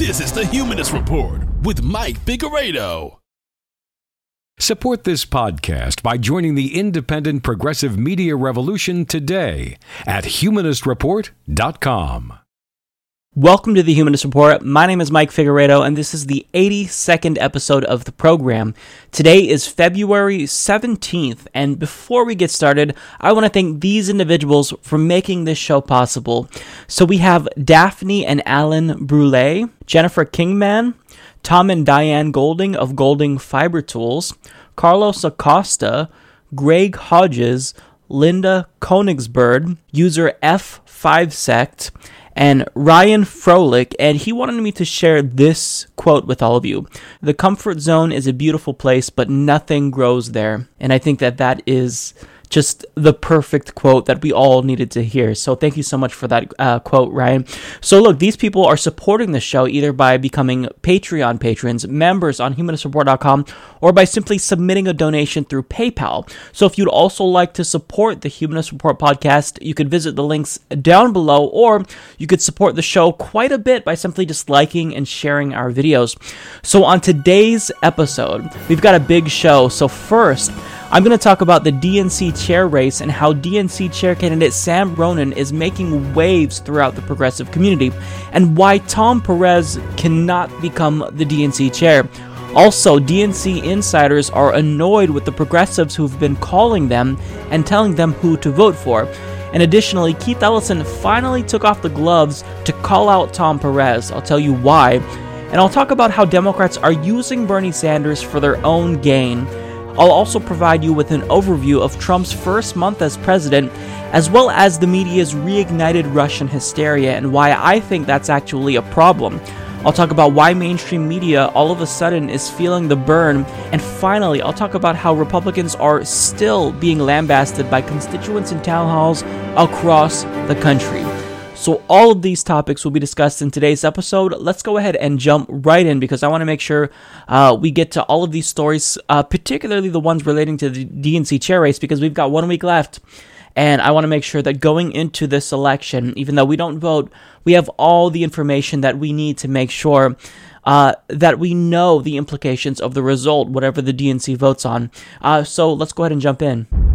This is the Humanist Report with Mike Figueredo. Support this podcast by joining the independent progressive media revolution today at humanistreport.com. Welcome to the Humanist Report. My name is Mike Figueredo, and this is the 82nd episode of the program. Today is February 17th, and before we get started, I want to thank these individuals for making this show possible. So we have Daphne and Alan Brule, Jennifer Kingman, Tom and Diane Golding of Golding Fiber Tools, Carlos Acosta, Greg Hodges, Linda Konigsberg, user F5sect, and Ryan Froelich, and he wanted me to share this quote with all of you. The comfort zone is a beautiful place, but nothing grows there. And I think that that is just the perfect quote that we all needed to hear. So thank you so much for that uh, quote, Ryan. So look, these people are supporting the show either by becoming Patreon patrons, members on humanistreport.com, or by simply submitting a donation through PayPal. So if you'd also like to support the Humanist Report podcast, you could visit the links down below, or you could support the show quite a bit by simply just liking and sharing our videos. So on today's episode, we've got a big show. So first, I'm going to talk about the DNC chair race and how DNC chair candidate Sam Ronan is making waves throughout the progressive community, and why Tom Perez cannot become the DNC chair. Also, DNC insiders are annoyed with the progressives who've been calling them and telling them who to vote for. And additionally, Keith Ellison finally took off the gloves to call out Tom Perez. I'll tell you why. And I'll talk about how Democrats are using Bernie Sanders for their own gain. I'll also provide you with an overview of Trump's first month as president, as well as the media's reignited Russian hysteria and why I think that's actually a problem. I'll talk about why mainstream media all of a sudden is feeling the burn. And finally, I'll talk about how Republicans are still being lambasted by constituents in town halls across the country. So, all of these topics will be discussed in today's episode. Let's go ahead and jump right in because I want to make sure uh, we get to all of these stories, uh, particularly the ones relating to the DNC chair race, because we've got one week left. And I want to make sure that going into this election, even though we don't vote, we have all the information that we need to make sure uh, that we know the implications of the result, whatever the DNC votes on. Uh, so let's go ahead and jump in.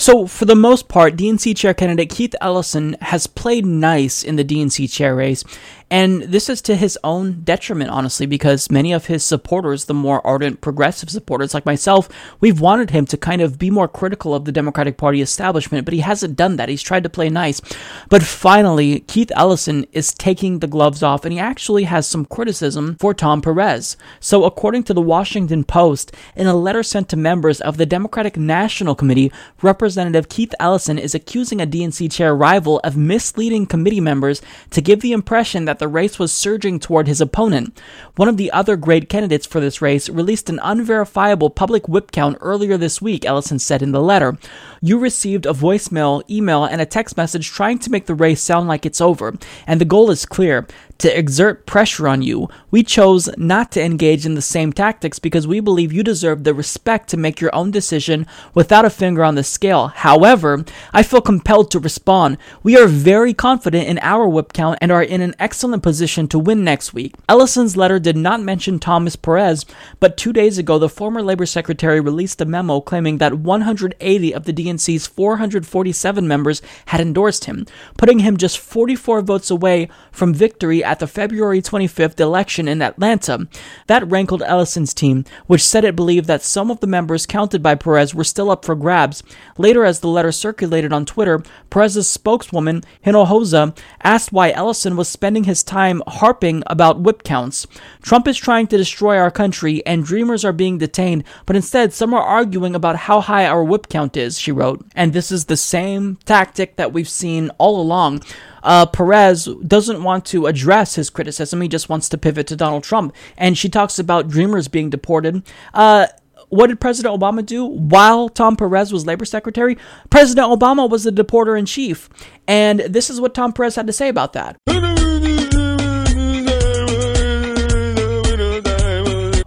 So, for the most part, DNC chair candidate Keith Ellison has played nice in the DNC chair race, and this is to his own detriment, honestly, because many of his supporters, the more ardent progressive supporters like myself, we've wanted him to kind of be more critical of the Democratic Party establishment, but he hasn't done that. He's tried to play nice. But finally, Keith Ellison is taking the gloves off, and he actually has some criticism for Tom Perez. So, according to the Washington Post, in a letter sent to members of the Democratic National Committee, Representative Keith Ellison is accusing a DNC chair rival of misleading committee members to give the impression that the race was surging toward his opponent. One of the other great candidates for this race released an unverifiable public whip count earlier this week, Ellison said in the letter. You received a voicemail, email, and a text message trying to make the race sound like it's over, and the goal is clear to exert pressure on you. We chose not to engage in the same tactics because we believe you deserve the respect to make your own decision without a finger on the scale. However, I feel compelled to respond. We are very confident in our whip count and are in an excellent position to win next week. Ellison's letter did not mention Thomas Perez, but two days ago, the former Labor Secretary released a memo claiming that 180 of the DNC's 447 members had endorsed him, putting him just 44 votes away from victory at the February 25th election in Atlanta. That rankled Ellison's team, which said it believed that some of the members counted by Perez were still up for grabs. Later, as the letter circulated on Twitter, Perez's spokeswoman, Hinojosa, asked why Ellison was spending his time harping about whip counts. Trump is trying to destroy our country, and dreamers are being detained, but instead, some are arguing about how high our whip count is, she wrote. And this is the same tactic that we've seen all along uh, Perez doesn't want to address his criticism. He just wants to pivot to Donald Trump. And she talks about dreamers being deported. Uh, what did President Obama do while Tom Perez was labor secretary? President Obama was the deporter in chief. And this is what Tom Perez had to say about that.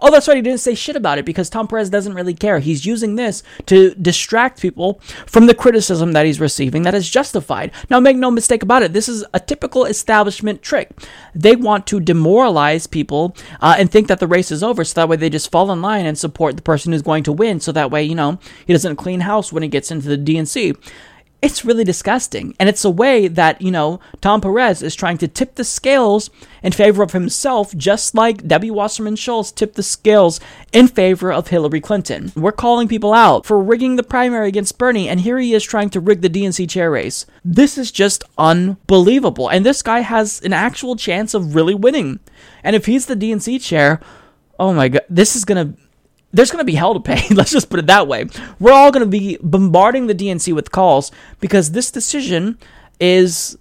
Oh, that's right, he didn't say shit about it because Tom Perez doesn't really care. He's using this to distract people from the criticism that he's receiving that is justified. Now, make no mistake about it, this is a typical establishment trick. They want to demoralize people uh, and think that the race is over so that way they just fall in line and support the person who's going to win so that way, you know, he doesn't clean house when he gets into the DNC. It's really disgusting. And it's a way that, you know, Tom Perez is trying to tip the scales in favor of himself, just like Debbie Wasserman Schultz tipped the scales in favor of Hillary Clinton. We're calling people out for rigging the primary against Bernie, and here he is trying to rig the DNC chair race. This is just unbelievable. And this guy has an actual chance of really winning. And if he's the DNC chair, oh my god, this is gonna there's going to be hell to pay. Let's just put it that way. We're all going to be bombarding the DNC with calls because this decision is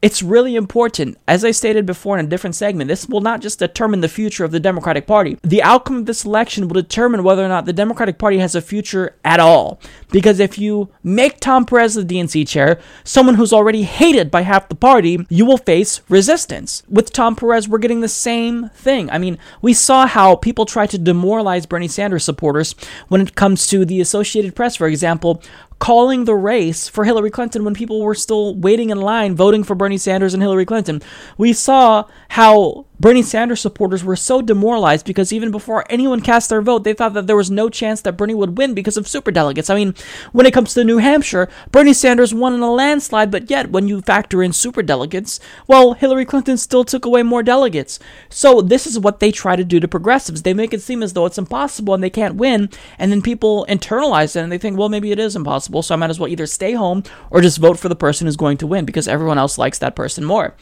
it's really important. As I stated before in a different segment, this will not just determine the future of the Democratic Party. The outcome of this election will determine whether or not the Democratic Party has a future at all. Because if you make Tom Perez the DNC chair, someone who's already hated by half the party, you will face resistance. With Tom Perez, we're getting the same thing. I mean, we saw how people try to demoralize Bernie Sanders supporters when it comes to the Associated Press, for example, calling the race for Hillary Clinton when people were still waiting in line voting for Bernie Sanders and Hillary Clinton. We saw how Bernie Sanders supporters were so demoralized because even before anyone cast their vote, they thought that there was no chance that Bernie would win because of superdelegates. I mean, when it comes to New Hampshire, Bernie Sanders won in a landslide, but yet when you factor in superdelegates, well, Hillary Clinton still took away more delegates. So this is what they try to do to progressives. They make it seem as though it's impossible and they can't win, and then people internalize it and they think, well, maybe it is impossible, so I might as well either stay home or just vote for the person who's going to win because everyone else likes that person more.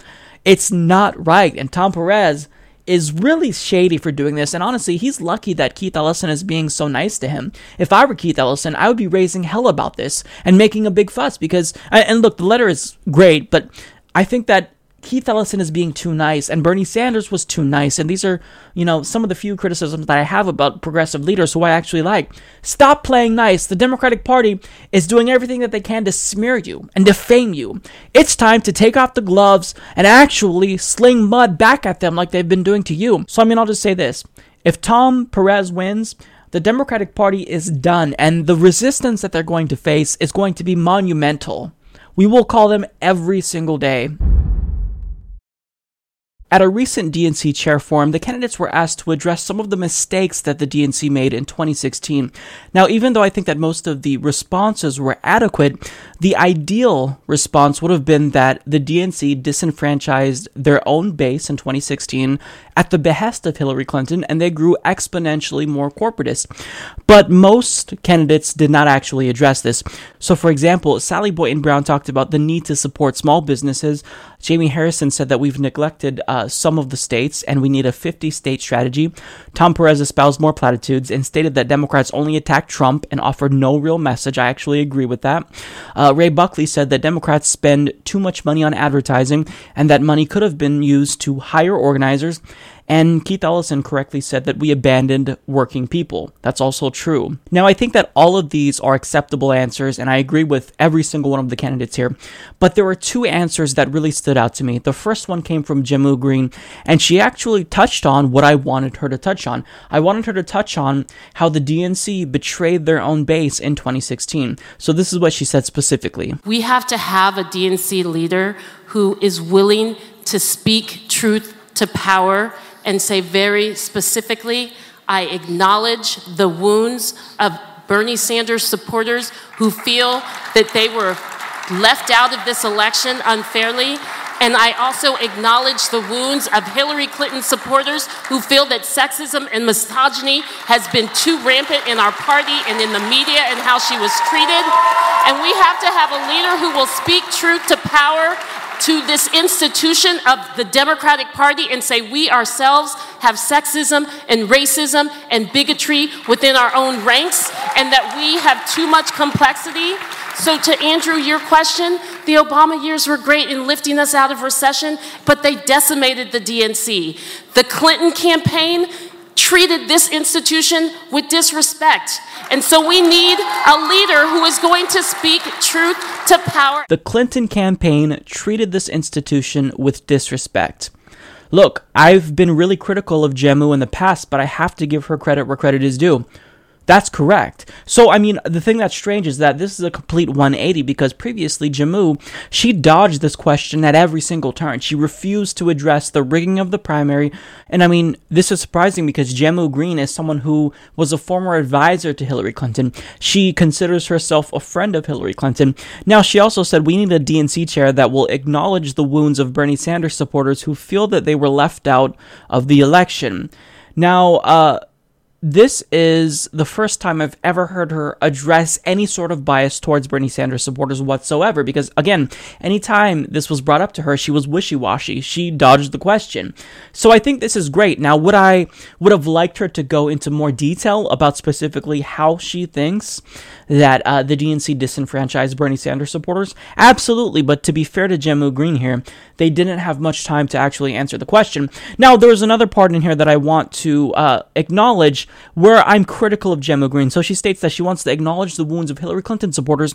It's not right. And Tom Perez is really shady for doing this. And honestly, he's lucky that Keith Ellison is being so nice to him. If I were Keith Ellison, I would be raising hell about this and making a big fuss because, and look, the letter is great, but I think that Keith Ellison is being too nice and Bernie Sanders was too nice. And these are, you know, some of the few criticisms that I have about progressive leaders who I actually like. Stop playing nice. The Democratic Party is doing everything that they can to smear you and defame you. It's time to take off the gloves and actually sling mud back at them like they've been doing to you. So, I mean, I'll just say this. If Tom Perez wins, the Democratic Party is done, and the resistance that they're going to face is going to be monumental. We will call them every single day. At a recent DNC chair forum, the candidates were asked to address some of the mistakes that the DNC made in 2016. Now, even though I think that most of the responses were adequate, the ideal response would have been that the DNC disenfranchised their own base in 2016 at the behest of Hillary Clinton and they grew exponentially more corporatist. But most candidates did not actually address this. So, for example, Sally Boynton Brown talked about the need to support small businesses. Jamie Harrison said that we've neglected uh, some of the states and we need a 50 state strategy. Tom Perez espoused more platitudes and stated that Democrats only attack Trump and offered no real message. I actually agree with that. Uh, Ray Buckley said that Democrats spend too much money on advertising and that money could have been used to hire organizers and Keith Ellison correctly said that we abandoned working people. That's also true. Now, I think that all of these are acceptable answers, and I agree with every single one of the candidates here. But there were two answers that really stood out to me. The first one came from Jehmu Greene, and she actually touched on what I wanted her to touch on. I wanted her to touch on how the DNC betrayed their own base in 2016. So this is what she said specifically. We have to have a DNC leader who is willing to speak truth to power and say very specifically, I acknowledge the wounds of Bernie Sanders supporters who feel that they were left out of this election unfairly. And I also acknowledge the wounds of Hillary Clinton supporters who feel that sexism and misogyny has been too rampant in our party and in the media and how she was treated. And we have to have a leader who will speak truth to power to this institution of the Democratic Party and say we ourselves have sexism and racism and bigotry within our own ranks and that we have too much complexity. So, to Andrew, your question, the Obama years were great in lifting us out of recession, but they decimated the DNC. The Clinton campaign treated this institution with disrespect. And so we need a leader who is going to speak truth to power. The Clinton campaign treated this institution with disrespect. look, I've been really critical of Jehmu in the past, but I have to give her credit where credit is due. That's correct. So, I mean, the thing that's strange is that this is a complete 180 because previously, Jehmu, she dodged this question at every single turn. She refused to address the rigging of the primary. And I mean, this is surprising because Jehmu Greene is someone who was a former advisor to Hillary Clinton. She considers herself a friend of Hillary Clinton. Now, she also said we need a DNC chair that will acknowledge the wounds of Bernie Sanders supporters who feel that they were left out of the election. Now, uh, this is the first time I've ever heard her address any sort of bias towards Bernie Sanders supporters whatsoever. Because again, anytime this was brought up to her, she was wishy-washy. She dodged the question. So I think this is great. Now, would I would have liked her to go into more detail about specifically how she thinks that uh, the DNC disenfranchised Bernie Sanders supporters? Absolutely. But to be fair to Jehmu Greene here, they didn't have much time to actually answer the question. Now, there's another part in here that I want to uh, acknowledge where I'm critical of Jehmu Greene. So she states that she wants to acknowledge the wounds of Hillary Clinton supporters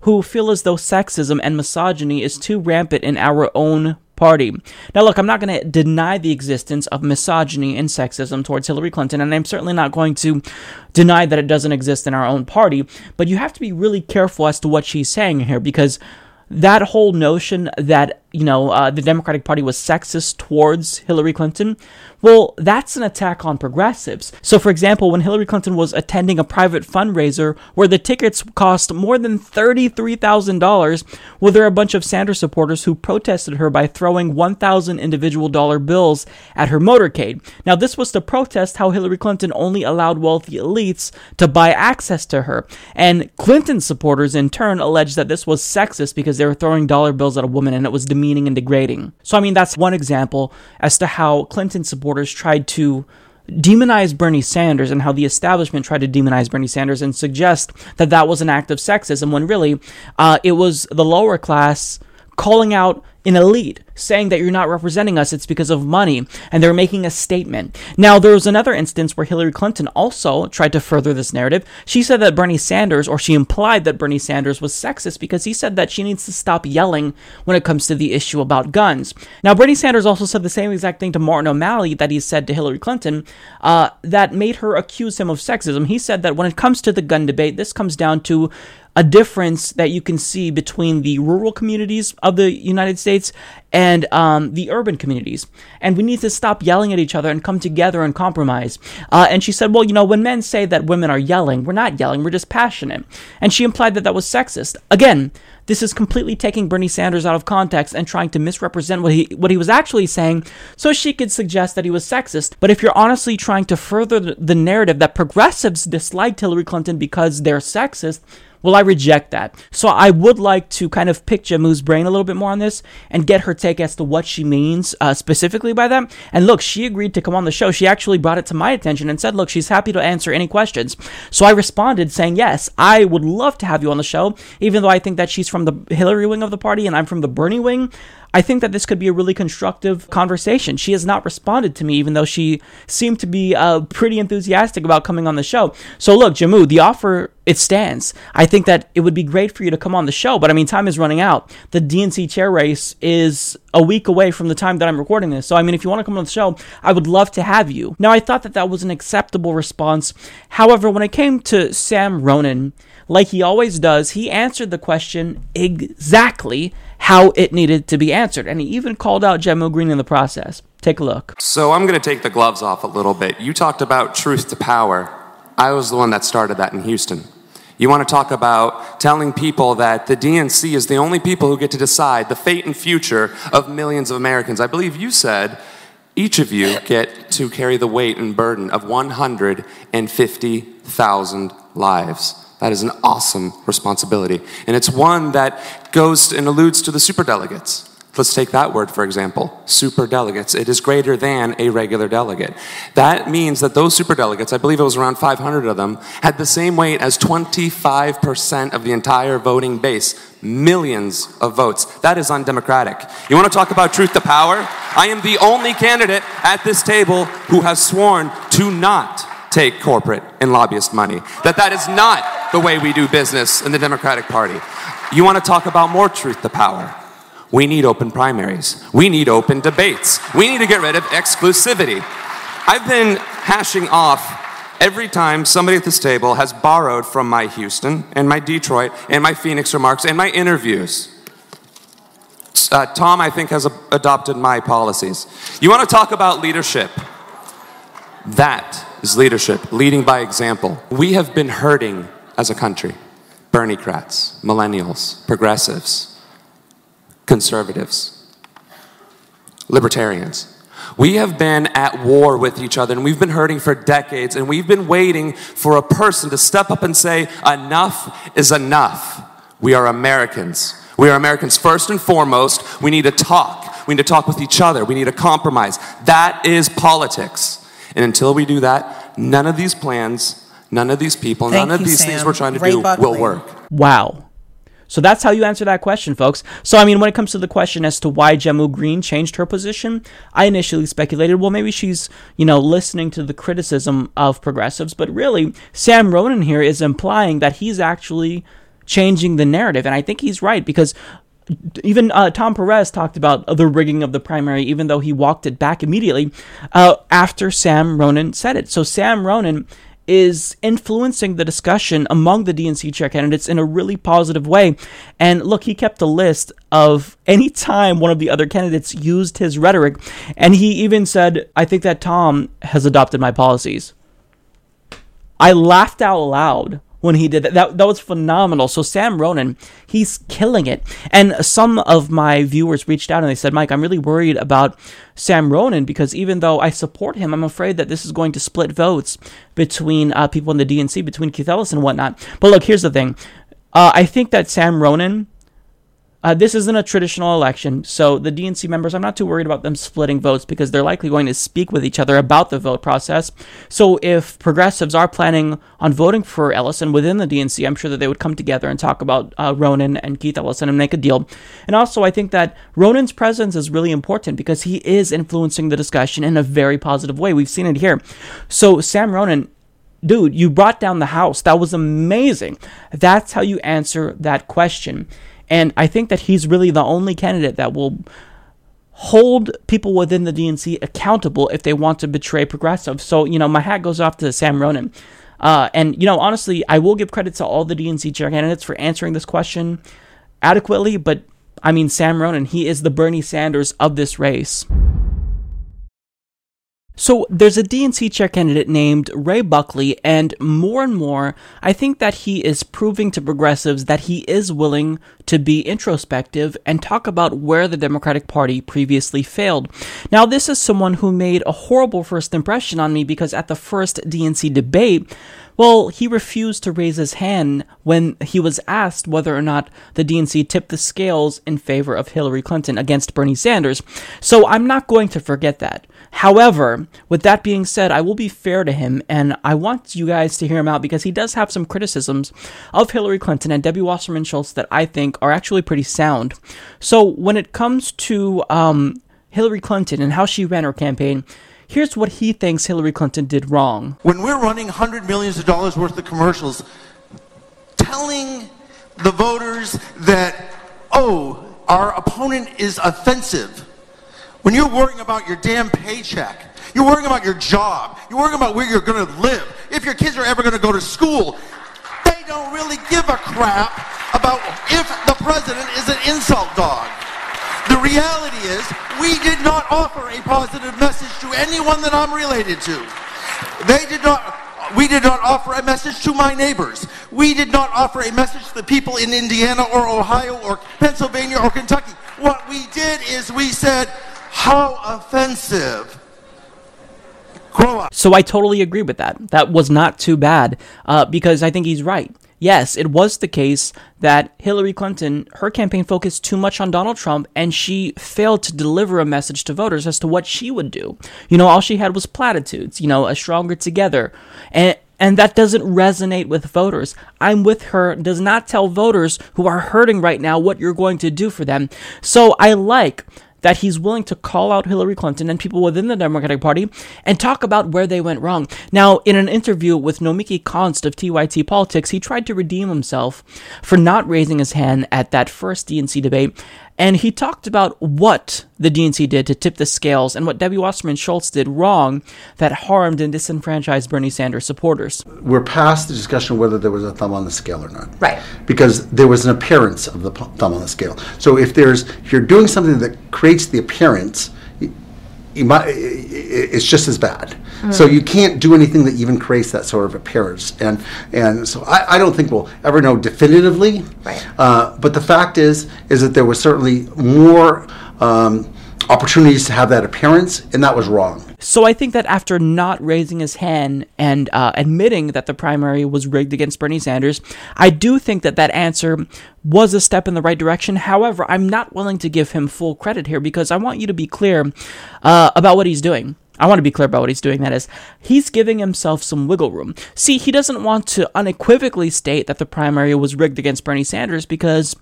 who feel as though sexism and misogyny is too rampant in our own party. Now, look, I'm not going to deny the existence of misogyny and sexism towards Hillary Clinton, and I'm certainly not going to deny that it doesn't exist in our own party, but you have to be really careful as to what she's saying here because that whole notion that you know uh, the Democratic Party was sexist towards Hillary Clinton, well, that's an attack on progressives. So, for example, when Hillary Clinton was attending a private fundraiser where the tickets cost more than thirty-three thousand dollars, well, there are a bunch of Sanders supporters who protested her by throwing one thousand individual dollar bills at her motorcade. Now, this was to protest how Hillary Clinton only allowed wealthy elites to buy access to her, and Clinton supporters in turn alleged that this was sexist because they were throwing dollar bills at a woman and it was demeaning and degrading. So, I mean, that's one example as to how Clinton supporters tried to demonize Bernie Sanders and how the establishment tried to demonize Bernie Sanders and suggest that that was an act of sexism when really uh, it was the lower class calling out an elite saying that you're not representing us, it's because of money, and they're making a statement. Now, there was another instance where Hillary Clinton also tried to further this narrative. She said that Bernie Sanders, or she implied that Bernie Sanders was sexist because he said that she needs to stop yelling when it comes to the issue about guns. Now, Bernie Sanders also said the same exact thing to Martin O'Malley that he said to Hillary Clinton uh, that made her accuse him of sexism. He said that when it comes to the gun debate, this comes down to a difference that you can see between the rural communities of the United States and um, the urban communities. And we need to stop yelling at each other and come together and compromise. Uh, and she said, well, you know, when men say that women are yelling, we're not yelling, we're just passionate. And she implied that that was sexist. Again, this is completely taking Bernie Sanders out of context and trying to misrepresent what he what he was actually saying so she could suggest that he was sexist. But if you're honestly trying to further the narrative that progressives disliked Hillary Clinton because they're sexist, well, I reject that. So I would like to kind of pick Jehmu's brain a little bit more on this and get her take as to what she means uh, specifically by that. And look, she agreed to come on the show. She actually brought it to my attention and said, look, she's happy to answer any questions. So I responded saying, yes, I would love to have you on the show, even though I think that she's from the Hillary wing of the party and I'm from the Bernie wing. I think that this could be a really constructive conversation. She has not responded to me, even though she seemed to be uh, pretty enthusiastic about coming on the show. So, look, Jehmu, the offer it stands. I think that it would be great for you to come on the show, but I mean, time is running out. The DNC chair race is a week away from the time that I'm recording this. So, I mean, if you want to come on the show, I would love to have you. Now, I thought that that was an acceptable response. However, when it came to Sam Ronan, like he always does, he answered the question exactly how it needed to be answered. And he even called out Jehmu Greene in the process. Take a look. So I'm going to take the gloves off a little bit. You talked about truth to power. I was the one that started that in Houston. You want to talk about telling people that the DNC is the only people who get to decide the fate and future of millions of Americans. I believe you said each of you get to carry the weight and burden of 150,000 lives. That is an awesome responsibility. And it's one that goes and alludes to the superdelegates. Let's take that word, for example. Superdelegates. It is greater than a regular delegate. That means that those superdelegates, I believe it was around 500 of them, had the same weight as 25% of the entire voting base. Millions of votes. That is undemocratic. You want to talk about truth to power? I am the only candidate at this table who has sworn to not take corporate and lobbyist money. That that is not the way we do business in the Democratic Party. You want to talk about more truth to power? We need open primaries. We need open debates. We need to get rid of exclusivity. I've been hashing off every time somebody at this table has borrowed from my Houston and my Detroit and my Phoenix remarks and my interviews. Uh, Tom, I think, has a- adopted my policies. You want to talk about leadership? That is leadership, leading by example. We have been hurting as a country. Berniecrats, millennials, progressives, conservatives, libertarians. We have been at war with each other and we've been hurting for decades and we've been waiting for a person to step up and say, enough is enough. We are Americans. We are Americans first and foremost. We need to talk. We need to talk with each other. We need to compromise. That is politics. And until we do that, none of these plans, none of these people, Thank none of you, these things we're trying to Ray do will work. Wow. So that's how you answer that question, folks. So, I mean, when it comes to the question as to why Jehmu Greene changed her position, I initially speculated, well, maybe she's, you know, listening to the criticism of progressives, but really, Sam Ronan here is implying that he's actually changing the narrative, and I think he's right because even uh, Tom Perez talked about the rigging of the primary, even though he walked it back immediately uh, after Sam Ronan said it. So Sam Ronan is influencing the discussion among the DNC chair candidates in a really positive way. And look, he kept a list of any time one of the other candidates used his rhetoric, and he even said, "I think that Tom has adopted my policies." I laughed out loud when he did that. That, that was phenomenal. So Sam Ronan, he's killing it. And some of my viewers reached out and they said, Mike, I'm really worried about Sam Ronan because even though I support him, I'm afraid that this is going to split votes between uh, people in the DNC, between Keith Ellis and whatnot. But look, here's the thing. Uh, I think that Sam Ronan, uh, this isn't a traditional election, so the DNC members, I'm not too worried about them splitting votes because they're likely going to speak with each other about the vote process. So if progressives are planning on voting for Ellison within the DNC, I'm sure that they would come together and talk about uh, Ronan and Keith Ellison and make a deal. And also, I think that Ronan's presence is really important because he is influencing the discussion in a very positive way. We've seen it here. So Sam Ronan dude, you brought down the house. That was amazing. That's how you answer that question. And I think that he's really the only candidate that will hold people within the DNC accountable if they want to betray progressives. So, you know, my hat goes off to Sam Ronan. Uh, and, you know, honestly, I will give credit to all the DNC chair candidates for answering this question adequately. But, I mean, Sam Ronan, he is the Bernie Sanders of this race. So there's a DNC chair candidate named Ray Buckley, and more and more, I think that he is proving to progressives that he is willing to be introspective and talk about where the Democratic Party previously failed. Now, this is someone who made a horrible first impression on me because at the first DNC debate, well, he refused to raise his hand when he was asked whether or not the DNC tipped the scales in favor of Hillary Clinton against Bernie Sanders. So I'm not going to forget that. However, with that being said, I will be fair to him and I want you guys to hear him out because he does have some criticisms of Hillary Clinton and Debbie Wasserman Schultz that I think are actually pretty sound. So when it comes to um, Hillary Clinton and how she ran her campaign, here's what he thinks Hillary Clinton did wrong. when we're running hundred millions of dollars worth of commercials, telling the voters that, oh, our opponent is offensive. When you're worrying about your damn paycheck, you're worrying about your job, you're worrying about where you're going to live, if your kids are ever going to go to school, they don't really give a crap about if the president is an insult dog. The reality is, we did not offer a positive message to anyone that I'm related to. They did not. We did not offer a message to my neighbors. We did not offer a message to the people in Indiana or Ohio or Pennsylvania or Kentucky. What we did is we said, how offensive. Grow up. So I totally agree with that. That was not too bad uh, because I think he's right. Yes, it was the case that Hillary Clinton, her campaign focused too much on Donald Trump and she failed to deliver a message to voters as to what she would do. You know, all she had was platitudes, you know, a stronger together. And and that doesn't resonate with voters. I'm with her does not tell voters who are hurting right now what you're going to do for them. So I like that he's willing to call out Hillary Clinton and people within the Democratic Party and talk about where they went wrong. Now, in an interview with Nomiki Konst of TYT Politics, he tried to redeem himself for not raising his hand at that first DNC debate And he talked about what the DNC did to tip the scales and what Debbie Wasserman Schultz did wrong that harmed and disenfranchised Bernie Sanders supporters. We're past the discussion of whether there was a thumb on the scale or not. Right. Because there was an appearance of the thumb on the scale. So if there's if you're doing something that creates the appearance, you, you might, i- i- it's just as bad. So you can't do anything that even creates that sort of appearance. And and so I, I don't think we'll ever know definitively. Right. Uh, but the fact is, is that there was certainly more um, opportunities to have that appearance, and that was wrong. So I think that after not raising his hand and uh, admitting that the primary was rigged against Bernie Sanders, I do think that that answer was a step in the right direction. However, I'm not willing to give him full credit here because I want you to be clear uh, about what he's doing. I want to be clear about what he's doing. That is, he's giving himself some wiggle room. See, he doesn't want to unequivocally state that the primary was rigged against Bernie Sanders because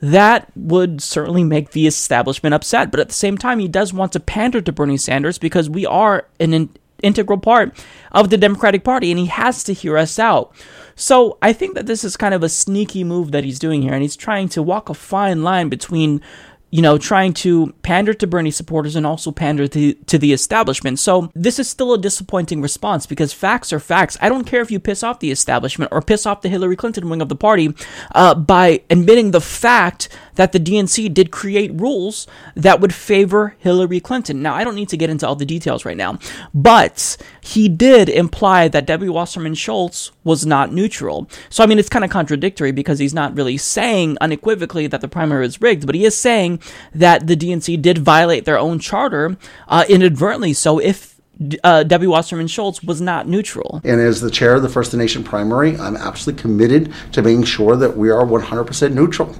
that would certainly make the establishment upset. But at the same time, he does want to pander to Bernie Sanders because we are an in- integral part of the Democratic Party and he has to hear us out. So I think that this is kind of a sneaky move that he's doing here, and he's trying to walk a fine line between you know, trying to pander to Bernie supporters and also pander to, to the establishment. So this is still a disappointing response because facts are facts. I don't care if you piss off the establishment or piss off the Hillary Clinton wing of the party uh, by admitting the fact that the DNC did create rules that would favor Hillary Clinton. Now, I don't need to get into all the details right now, but he did imply that Debbie Wasserman Schultz was not neutral. So, I mean, it's kind of contradictory because he's not really saying unequivocally that the primary is rigged, but he is saying that the DNC did violate their own charter uh, inadvertently. So, if uh, Debbie Wasserman Schultz was not neutral. And as the chair of the First Nation primary, I'm absolutely committed to making sure that we are 100% neutral.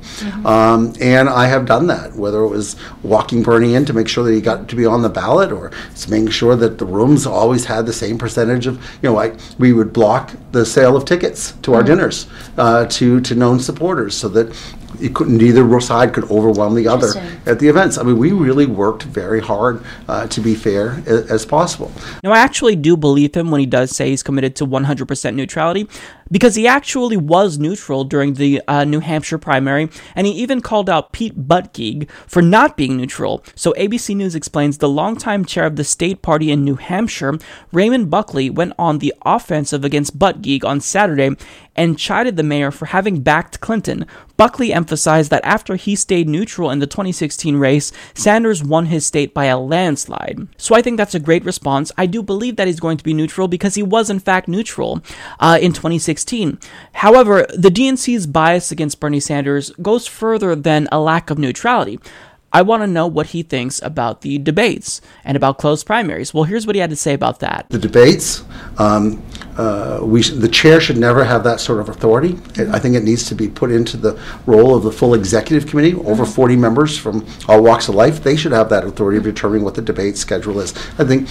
Um, and I have done that, whether it was walking Bernie in to make sure that he got to be on the ballot, or it's making sure that the rooms always had the same percentage of, you know, like we would block the sale of tickets to our dinners uh, to to known supporters, so that you couldn't neither side could overwhelm the other at the events. I mean, we really worked very hard uh, to be fair a- as possible. Now, I actually do believe him when he does say he's committed to 100% neutrality, because he actually was neutral during the uh, New Hampshire primary, and he even called out Pete Buttigieg for not being neutral. So, ABC News explains the longtime chair of the state party in New Hampshire, Raymond Buckley, went on the offensive against Buttigieg on Saturday and chided the mayor for having backed Clinton. Buckley emphasized that after he stayed neutral in the 2016 race, Sanders won his state by a landslide. So I think that's a great response. I do believe that he's going to be neutral because he was, in fact, neutral uh, in 2016. However, the DNC's bias against Bernie Sanders goes further than a lack of neutrality. I want to know what he thinks about the debates and about closed primaries. Well, here's what he had to say about that. the debates. Um, uh, we, sh- the chair should never have that sort of authority. It- I think it needs to be put into the role of the full executive committee, over 40 members from all walks of life. They should have that authority of determining what the debate schedule is. I think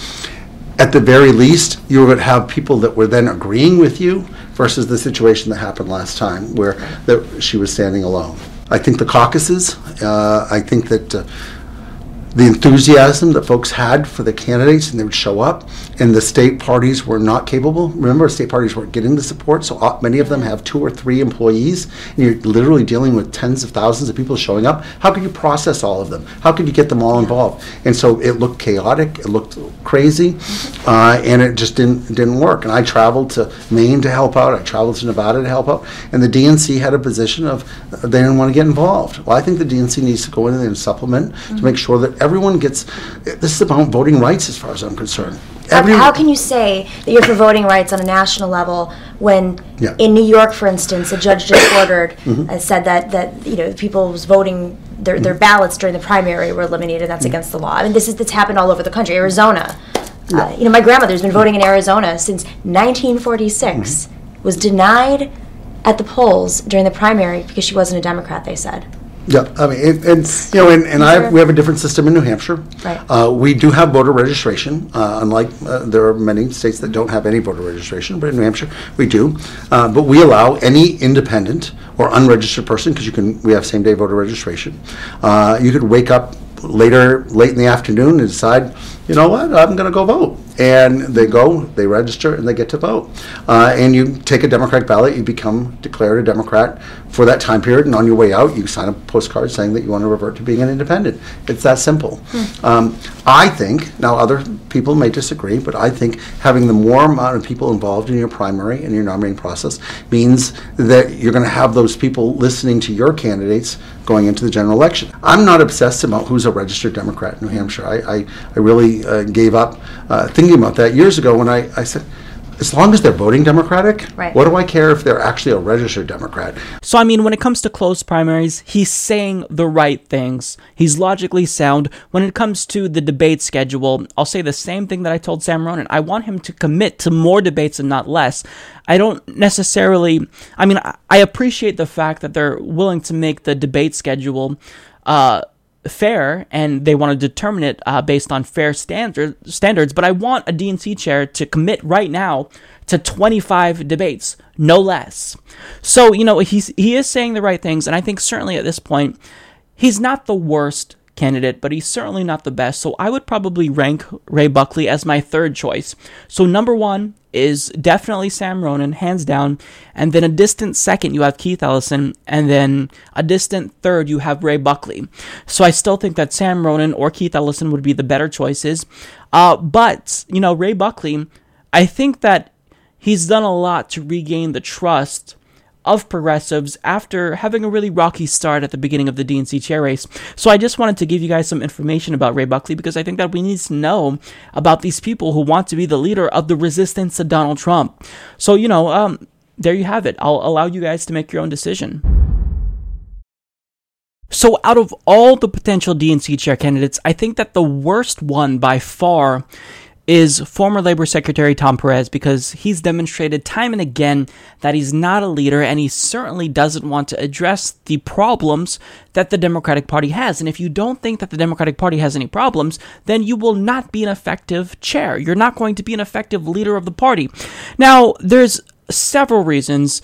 at the very least, you would have people that were then agreeing with you versus the situation that happened last time where that she was standing alone. I think the caucuses, uh, I think that uh, the enthusiasm that folks had for the candidates and they would show up and the state parties were not capable. Remember state parties weren't getting the support so uh, many of them have two or three employees and you're literally dealing with tens of thousands of people showing up. How could you process all of them? How could you get them all involved? And so it looked chaotic it looked crazy uh, and it just didn't didn't work. And i traveled to maine to help out i traveled to nevada to help out and the dnc had a position of uh, they didn't want to get involved. Well i think the dnc needs to go in there and supplement to make sure that everyone gets this is about voting rights as far as i'm concerned How, can you say that you're for voting rights on a national level when, Yeah. in New York, for instance, a judge just ordered Mm-hmm. uh, said that that you know people's voting their, their ballots during the primary were eliminated. and That's Mm-hmm. against the law. I mean, this is that's happened all over the country. Arizona, uh, you know, my grandmother's been voting in Arizona since 1946. Mm-hmm. Was denied at the polls during the primary because she wasn't a Democrat. They said. Yeah, I mean, it, and, you know, and, and I, we have a different system in New Hampshire. Right. Uh, we do have voter registration, uh, unlike, uh, there are many states that don't have any voter registration, but in New Hampshire, we do. Uh, but we allow any independent or unregistered person, because you can, we have same-day voter registration. Uh, you could wake up later, late in the afternoon and decide, you know what, I'm going to go vote. And they go, they register, and they get to vote. Uh, and you take a Democratic ballot, you become declared a Democrat for that time period, and on your way out, you sign a postcard saying that you want to revert to being an independent. It's that simple. Um, I think, now other people may disagree, but I think having the more amount of people involved in your primary and your nominating process means that you're going to have those people listening to your candidates going into the general election. I'm not obsessed about who's a registered Democrat in New Hampshire. I, I, I really uh, gave up uh, thinking about that years ago when I, I said, as long as they're voting Democratic, Right. what do I care if they're actually a registered Democrat? So, I mean, when it comes to closed primaries, he's saying the right things. He's logically sound. When it comes to the debate schedule, I'll say the same thing that I told Sam Ronan. I want him to commit to more debates and not less. I don't necessarily, I mean, I, I appreciate the fact that they're willing to make the debate schedule, uh, fair and they want to determine it uh, based on fair standard, standards but i want a dnc chair to commit right now to 25 debates no less. So you know he's he is saying the right things and i think certainly at this point he's not the worst candidate, but he's certainly not the best. So I would probably rank Ray Buckley as my third choice. So number one is definitely Sam Ronan, hands down. And then a distant second, you have Keith Ellison. And then a distant third, you have Ray Buckley. So I still think that Sam Ronan or Keith Ellison would be the better choices. Uh, but, you know, Ray Buckley, I think that he's done a lot to regain the trust of progressives after having a really rocky start at the beginning of the DNC chair race. So I just wanted to give you guys some information about Ray Buckley because I think that we need to know about these people who want to be the leader of the resistance to Donald Trump. So, you know, um, there you have it. I'll allow you guys to make your own decision. So, out of all the potential DNC chair candidates, I think that the worst one by far is former Labor Secretary Tom Perez because he's demonstrated time and again that he's not a leader and he certainly doesn't want to address the problems that the Democratic Party has. And if you don't think that the Democratic Party has any problems, then you will not be an effective chair. You're not going to be an effective leader of the party. Now, there's several reasons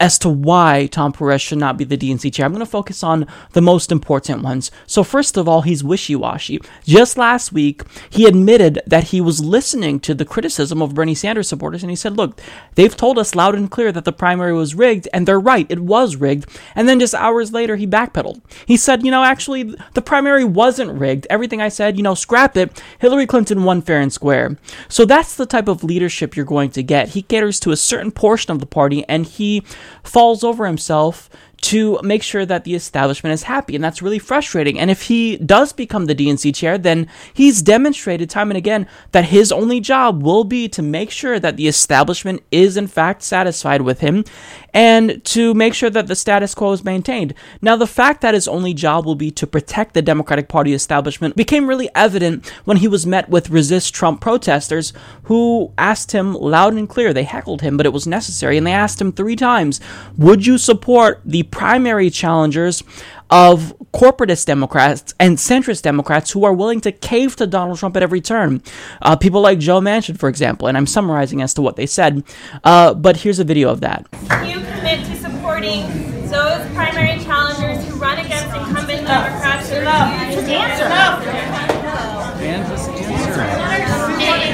as to why Tom Perez should not be the DNC chair. I'm going to focus on the most important ones. So, first of all, he's wishy washy. Just last week, he admitted that he was listening to the criticism of Bernie Sanders supporters, and he said, Look, they've told us loud and clear that the primary was rigged, and they're right, it was rigged. And then just hours later, he backpedaled. He said, You know, actually, the primary wasn't rigged. Everything I said, you know, scrap it. Hillary Clinton won fair and square. So, that's the type of leadership you're going to get. He caters to a certain portion of the party, and he falls over himself to make sure that the establishment is happy. And that's really frustrating. And if he does become the DNC chair, then he's demonstrated time and again that his only job will be to make sure that the establishment is in fact satisfied with him and to make sure that the status quo is maintained. Now, the fact that his only job will be to protect the Democratic Party establishment became really evident when he was met with resist Trump protesters who asked him loud and clear. They heckled him, but it was necessary. And they asked him three times Would you support the primary challengers of corporatist Democrats and centrist Democrats who are willing to cave to Donald Trump at every turn. Uh, people like Joe Manchin, for example, and I'm summarizing as to what they said. Uh, but here's a video of that. you commit to supporting those primary challengers who run against incumbent Democrats who refuse to answer?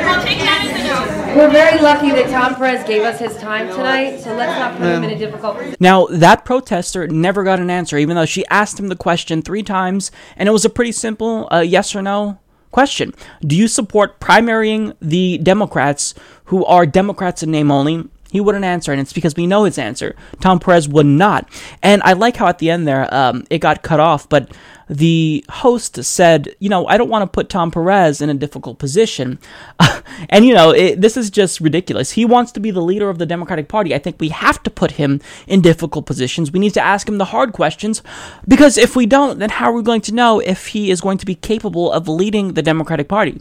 I'll take that as a no. We're very lucky that Tom Perez gave us his time tonight, so let's not put him in a difficult position. Now, that protester never got an answer, even though she asked him the question three times, and it was a pretty simple uh, yes or no question. Do you support primarying the Democrats who are Democrats in name only? He wouldn't answer, and it's because we know his answer. Tom Perez would not. And I like how at the end there, um, it got cut off, but the host said, you know, I don't want to put Tom Perez in a difficult position. and, you know, it, this is just ridiculous. He wants to be the leader of the Democratic Party. I think we have to put him in difficult positions. We need to ask him the hard questions because if we don't, then how are we going to know if he is going to be capable of leading the Democratic Party?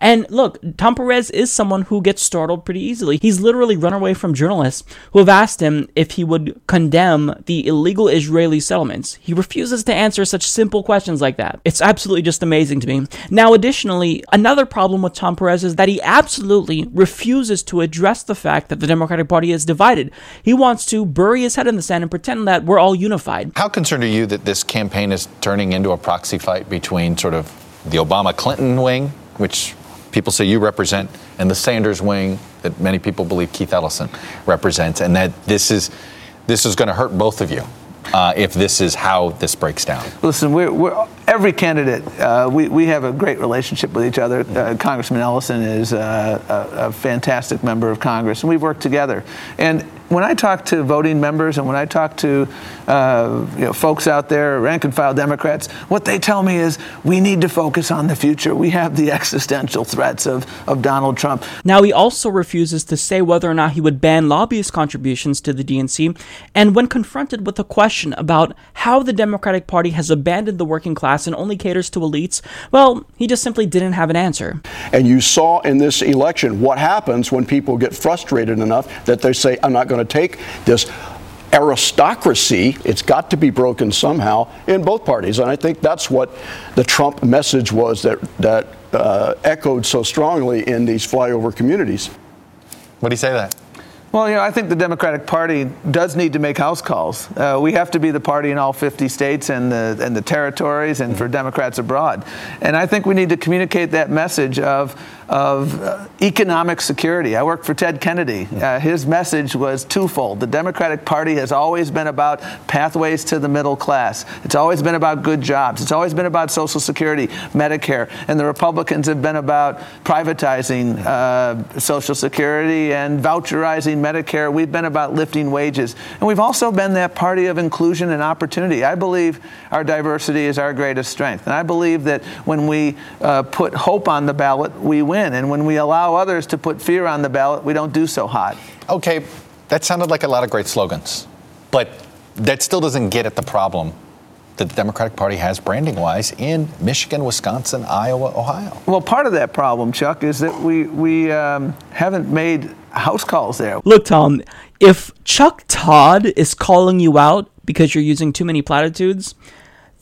And look, Tom Perez is someone who gets startled pretty easily. He's literally run away from journalists who have asked him if he would condemn the illegal Israeli settlements. He refuses to answer such simple questions like that. It's absolutely just amazing to me. Now, additionally, another problem with Tom Perez is that he absolutely refuses to address the fact that the Democratic Party is divided. He wants to bury his head in the sand and pretend that we're all unified. How concerned are you that this campaign is turning into a proxy fight between sort of the Obama Clinton wing which people say you represent, and the Sanders wing that many people believe Keith Ellison represents, and that this is this is going to hurt both of you uh, if this is how this breaks down. Listen, we're, we're every candidate. Uh, we we have a great relationship with each other. Uh, Congressman Ellison is uh, a, a fantastic member of Congress, and we've worked together. And when I talk to voting members and when I talk to uh, you know, folks out there, rank and file Democrats, what they tell me is we need to focus on the future. We have the existential threats of, of Donald Trump. Now, he also refuses to say whether or not he would ban lobbyist contributions to the DNC. And when confronted with a question about how the Democratic Party has abandoned the working class and only caters to elites, well, he just simply didn't have an answer. And you saw in this election what happens when people get frustrated enough that they say, I'm not going to take this aristocracy, it's got to be broken somehow in both parties. And I think that's what the Trump message was that, that uh, echoed so strongly in these flyover communities. What do you say that? Well, you know, I think the Democratic Party does need to make house calls. Uh, we have to be the party in all 50 states and the and the territories, and for Democrats abroad. And I think we need to communicate that message of of uh, economic security. I worked for Ted Kennedy. Uh, his message was twofold. The Democratic Party has always been about pathways to the middle class. It's always been about good jobs. It's always been about Social Security, Medicare, and the Republicans have been about privatizing uh, Social Security and voucherizing Medicare. We've been about lifting wages. And we've also been that party of inclusion and opportunity. I believe our diversity is our greatest strength. And I believe that when we uh, put hope on the ballot, we win. And when we allow others to put fear on the ballot, we don't do so hot. Okay, that sounded like a lot of great slogans, but that still doesn't get at the problem that the Democratic Party has branding wise in Michigan, Wisconsin, Iowa, Ohio. Well, part of that problem, Chuck, is that we, we um, haven't made house calls there. Look, Tom, if Chuck Todd is calling you out because you're using too many platitudes,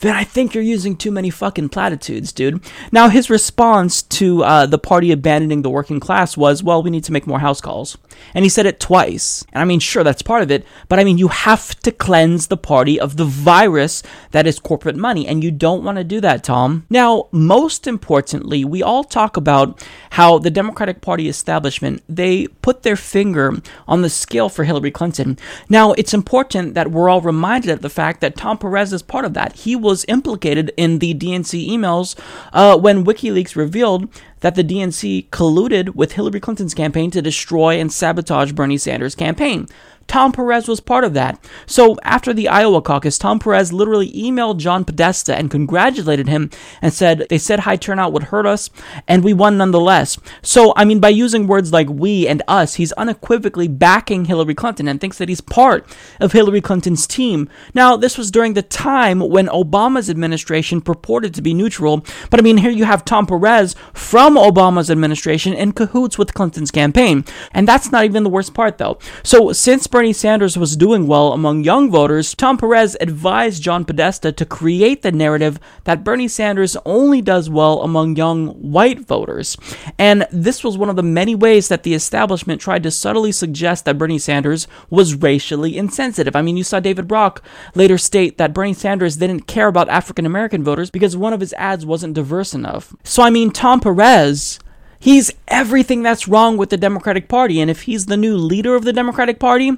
then I think you're using too many fucking platitudes, dude. Now, his response to uh, the party abandoning the working class was, well, we need to make more house calls. And he said it twice. And I mean, sure, that's part of it, but I mean, you have to cleanse the party of the virus that is corporate money, and you don't want to do that, Tom. Now, most importantly, we all talk about how the Democratic Party establishment, they put their finger on the scale for Hillary Clinton. Now, it's important that we're all reminded of the fact that Tom Perez is part of that. He was implicated in the DNC emails uh, when WikiLeaks revealed that the DNC colluded with Hillary Clinton's campaign to destroy and sabotage Bernie Sanders' campaign. Tom Perez was part of that. So after the Iowa caucus, Tom Perez literally emailed John Podesta and congratulated him and said they said high turnout would hurt us and we won nonetheless. So I mean by using words like we and us, he's unequivocally backing Hillary Clinton and thinks that he's part of Hillary Clinton's team. Now, this was during the time when Obama's administration purported to be neutral, but I mean here you have Tom Perez from Obama's administration in cahoots with Clinton's campaign. And that's not even the worst part though. So since Sanders was doing well among young voters, Tom Perez advised John Podesta to create the narrative that Bernie Sanders only does well among young white voters. And this was one of the many ways that the establishment tried to subtly suggest that Bernie Sanders was racially insensitive. I mean, you saw David Brock later state that Bernie Sanders didn't care about African American voters because one of his ads wasn't diverse enough. So, I mean, Tom Perez He's everything that's wrong with the Democratic Party. And if he's the new leader of the Democratic Party,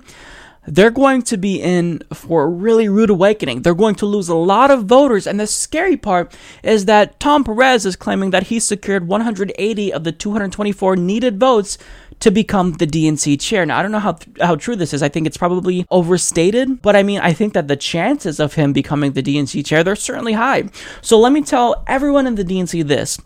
they're going to be in for a really rude awakening. They're going to lose a lot of voters. And the scary part is that Tom Perez is claiming that he secured 180 of the 224 needed votes to become the DNC chair. Now, I don't know how, how true this is. I think it's probably overstated, but I mean, I think that the chances of him becoming the DNC chair, they're certainly high. So let me tell everyone in the DNC this.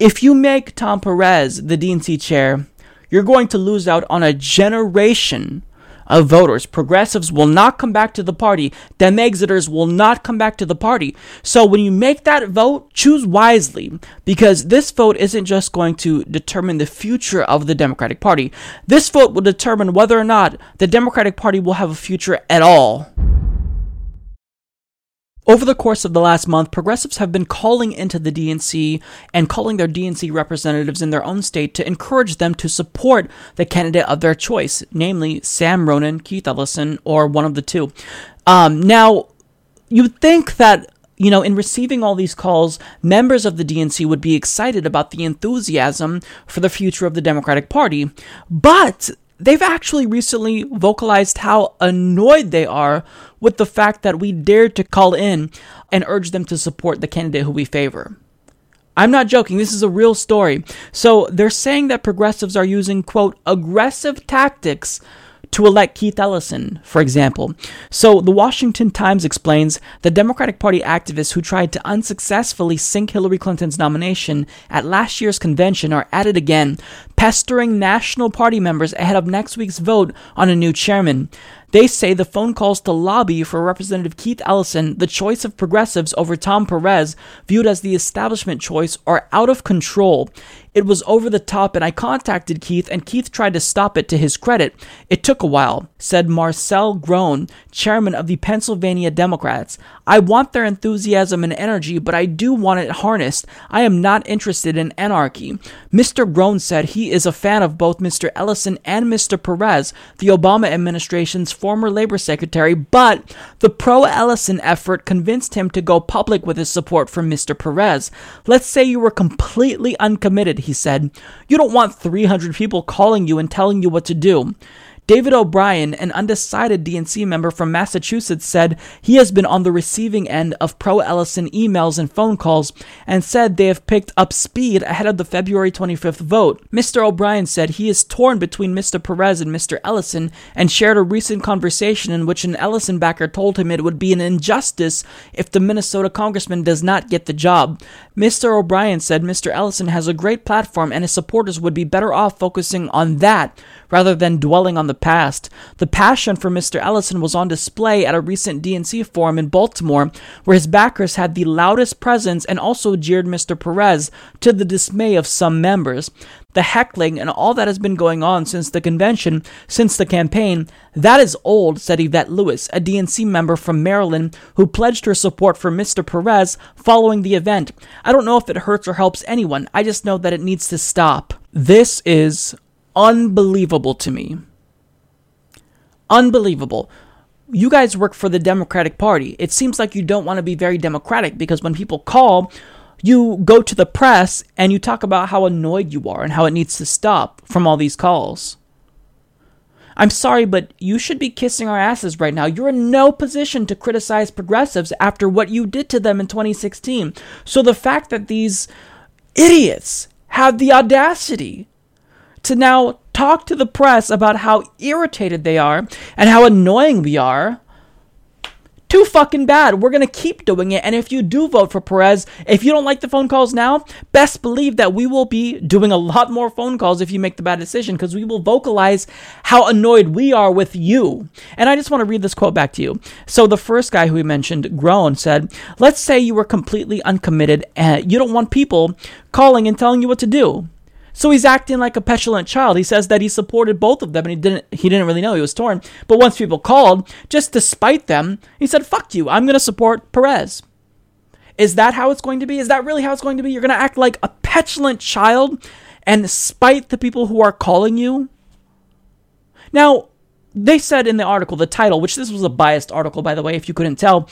If you make Tom Perez the DNC chair, you're going to lose out on a generation of voters. Progressives will not come back to the party. Dem exiters will not come back to the party. So when you make that vote, choose wisely because this vote isn't just going to determine the future of the Democratic Party. This vote will determine whether or not the Democratic Party will have a future at all. Over the course of the last month, progressives have been calling into the DNC and calling their DNC representatives in their own state to encourage them to support the candidate of their choice, namely Sam Ronan, Keith Ellison, or one of the two. Um, now, you'd think that you know, in receiving all these calls, members of the DNC would be excited about the enthusiasm for the future of the Democratic Party. But they've actually recently vocalized how annoyed they are with the fact that we dared to call in and urge them to support the candidate who we favor. I'm not joking. This is a real story. So they're saying that progressives are using, quote, aggressive tactics to elect Keith Ellison, for example. So the Washington Times explains the Democratic Party activists who tried to unsuccessfully sink Hillary Clinton's nomination at last year's convention are at it again, pestering National Party members ahead of next week's vote on a new chairman. They say the phone calls to lobby for Representative Keith Ellison, the choice of progressives over Tom Perez, viewed as the establishment choice, are out of control. It was over the top, and I contacted Keith, and Keith tried to stop it to his credit. It took a while, said Marcel Groen, chairman of the Pennsylvania Democrats. I want their enthusiasm and energy, but I do want it harnessed. I am not interested in anarchy. Mr. Groen said he is a fan of both Mr. Ellison and Mr. Perez, the Obama administration's former labor secretary, but the pro Ellison effort convinced him to go public with his support for Mr. Perez. Let's say you were completely uncommitted he said. You don't want 300 people calling you and telling you what to do. David O'Brien, an undecided DNC member from Massachusetts, said he has been on the receiving end of pro Ellison emails and phone calls and said they have picked up speed ahead of the February 25th vote. Mr. O'Brien said he is torn between Mr. Perez and Mr. Ellison and shared a recent conversation in which an Ellison backer told him it would be an injustice if the Minnesota congressman does not get the job. Mr. O'Brien said Mr. Ellison has a great platform and his supporters would be better off focusing on that rather than dwelling on the past. The passion for Mr. Ellison was on display at a recent DNC forum in Baltimore, where his backers had the loudest presence and also jeered Mr. Perez to the dismay of some members. The heckling and all that has been going on since the convention, since the campaign, that is old, said Yvette Lewis, a DNC member from Maryland who pledged her support for Mr. Perez following the event. I don't know if it hurts or helps anyone, I just know that it needs to stop. This is unbelievable to me. Unbelievable. You guys work for the Democratic Party. It seems like you don't want to be very democratic because when people call, you go to the press and you talk about how annoyed you are and how it needs to stop from all these calls. I'm sorry, but you should be kissing our asses right now. You're in no position to criticize progressives after what you did to them in 2016. So the fact that these idiots have the audacity to now talk to the press about how irritated they are and how annoying we are. Too fucking bad. We're going to keep doing it. And if you do vote for Perez, if you don't like the phone calls now, best believe that we will be doing a lot more phone calls if you make the bad decision because we will vocalize how annoyed we are with you. And I just want to read this quote back to you. So the first guy who we mentioned, Groen, said, Let's say you were completely uncommitted and you don't want people calling and telling you what to do. So he's acting like a petulant child. He says that he supported both of them and he didn't he didn't really know he was torn. But once people called, just to spite them, he said, "Fuck you. I'm going to support Perez." Is that how it's going to be? Is that really how it's going to be? You're going to act like a petulant child and spite the people who are calling you? Now, they said in the article, the title, which this was a biased article by the way, if you couldn't tell,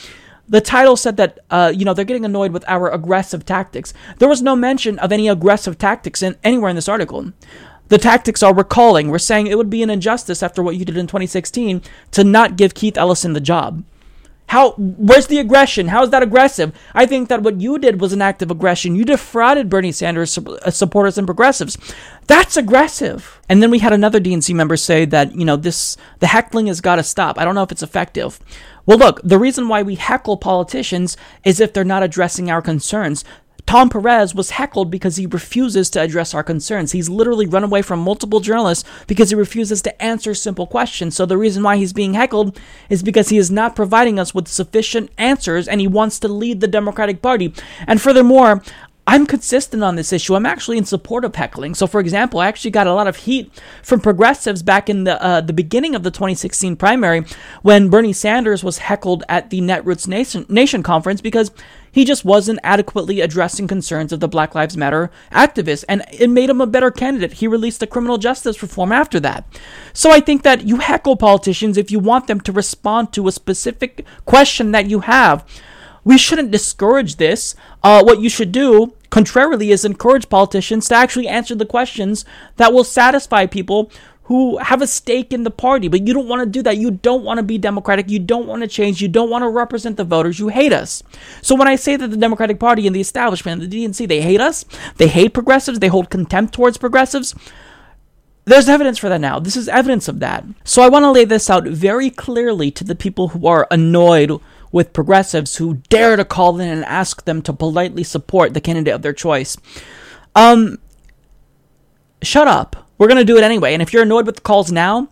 the title said that uh, you know they're getting annoyed with our aggressive tactics. There was no mention of any aggressive tactics in, anywhere in this article. The tactics are recalling. We're saying it would be an injustice after what you did in 2016 to not give Keith Ellison the job. How? Where's the aggression? How is that aggressive? I think that what you did was an act of aggression. You defrauded Bernie Sanders uh, supporters and progressives. That's aggressive. And then we had another DNC member say that you know this the heckling has got to stop. I don't know if it's effective. Well, look, the reason why we heckle politicians is if they're not addressing our concerns. Tom Perez was heckled because he refuses to address our concerns. He's literally run away from multiple journalists because he refuses to answer simple questions. So the reason why he's being heckled is because he is not providing us with sufficient answers and he wants to lead the Democratic Party. And furthermore, I'm consistent on this issue. I'm actually in support of heckling. So, for example, I actually got a lot of heat from progressives back in the uh, the beginning of the 2016 primary when Bernie Sanders was heckled at the Netroots Nation, Nation conference because he just wasn't adequately addressing concerns of the Black Lives Matter activists, and it made him a better candidate. He released the criminal justice reform after that. So I think that you heckle politicians if you want them to respond to a specific question that you have we shouldn't discourage this. Uh, what you should do, contrarily, is encourage politicians to actually answer the questions that will satisfy people who have a stake in the party. But you don't want to do that. You don't want to be democratic. You don't want to change. You don't want to represent the voters. You hate us. So when I say that the Democratic Party and the establishment, the DNC, they hate us, they hate progressives, they hold contempt towards progressives. There's evidence for that now. This is evidence of that. So I want to lay this out very clearly to the people who are annoyed with progressives who dare to call in and ask them to politely support the candidate of their choice. Um, shut up. We're going to do it anyway. And if you're annoyed with the calls now,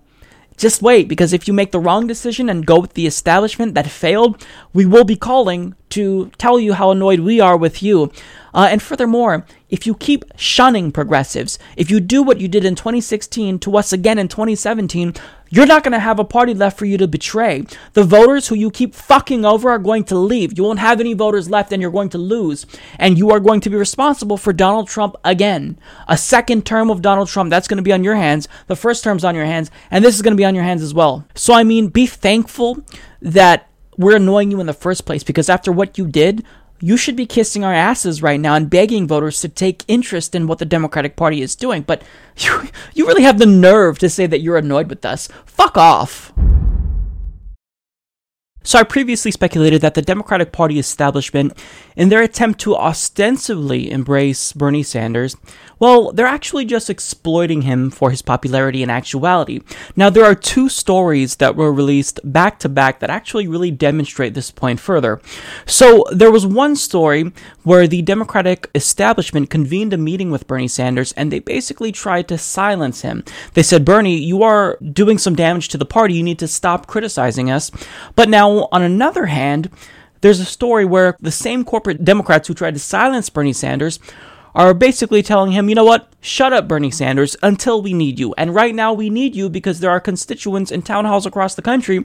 just wait because if you make the wrong decision and go with the establishment that failed, we will be calling to tell you how annoyed we are with you. Uh, and furthermore, if you keep shunning progressives, if you do what you did in 2016 to us again in 2017, you're not going to have a party left for you to betray. The voters who you keep fucking over are going to leave. You won't have any voters left and you're going to lose. And you are going to be responsible for Donald Trump again. A second term of Donald Trump, that's going to be on your hands. The first term's on your hands. And this is going to be on your hands as well. So, I mean, be thankful that we're annoying you in the first place because after what you did, you should be kissing our asses right now and begging voters to take interest in what the Democratic Party is doing. But you, you really have the nerve to say that you're annoyed with us. Fuck off. So I previously speculated that the Democratic Party establishment, in their attempt to ostensibly embrace Bernie Sanders, well, they're actually just exploiting him for his popularity in actuality. Now, there are two stories that were released back to back that actually really demonstrate this point further. So, there was one story where the Democratic establishment convened a meeting with Bernie Sanders and they basically tried to silence him. They said, Bernie, you are doing some damage to the party. You need to stop criticizing us. But now, on another hand, there's a story where the same corporate Democrats who tried to silence Bernie Sanders are basically telling him, you know what, shut up, Bernie Sanders, until we need you. And right now we need you because there are constituents in town halls across the country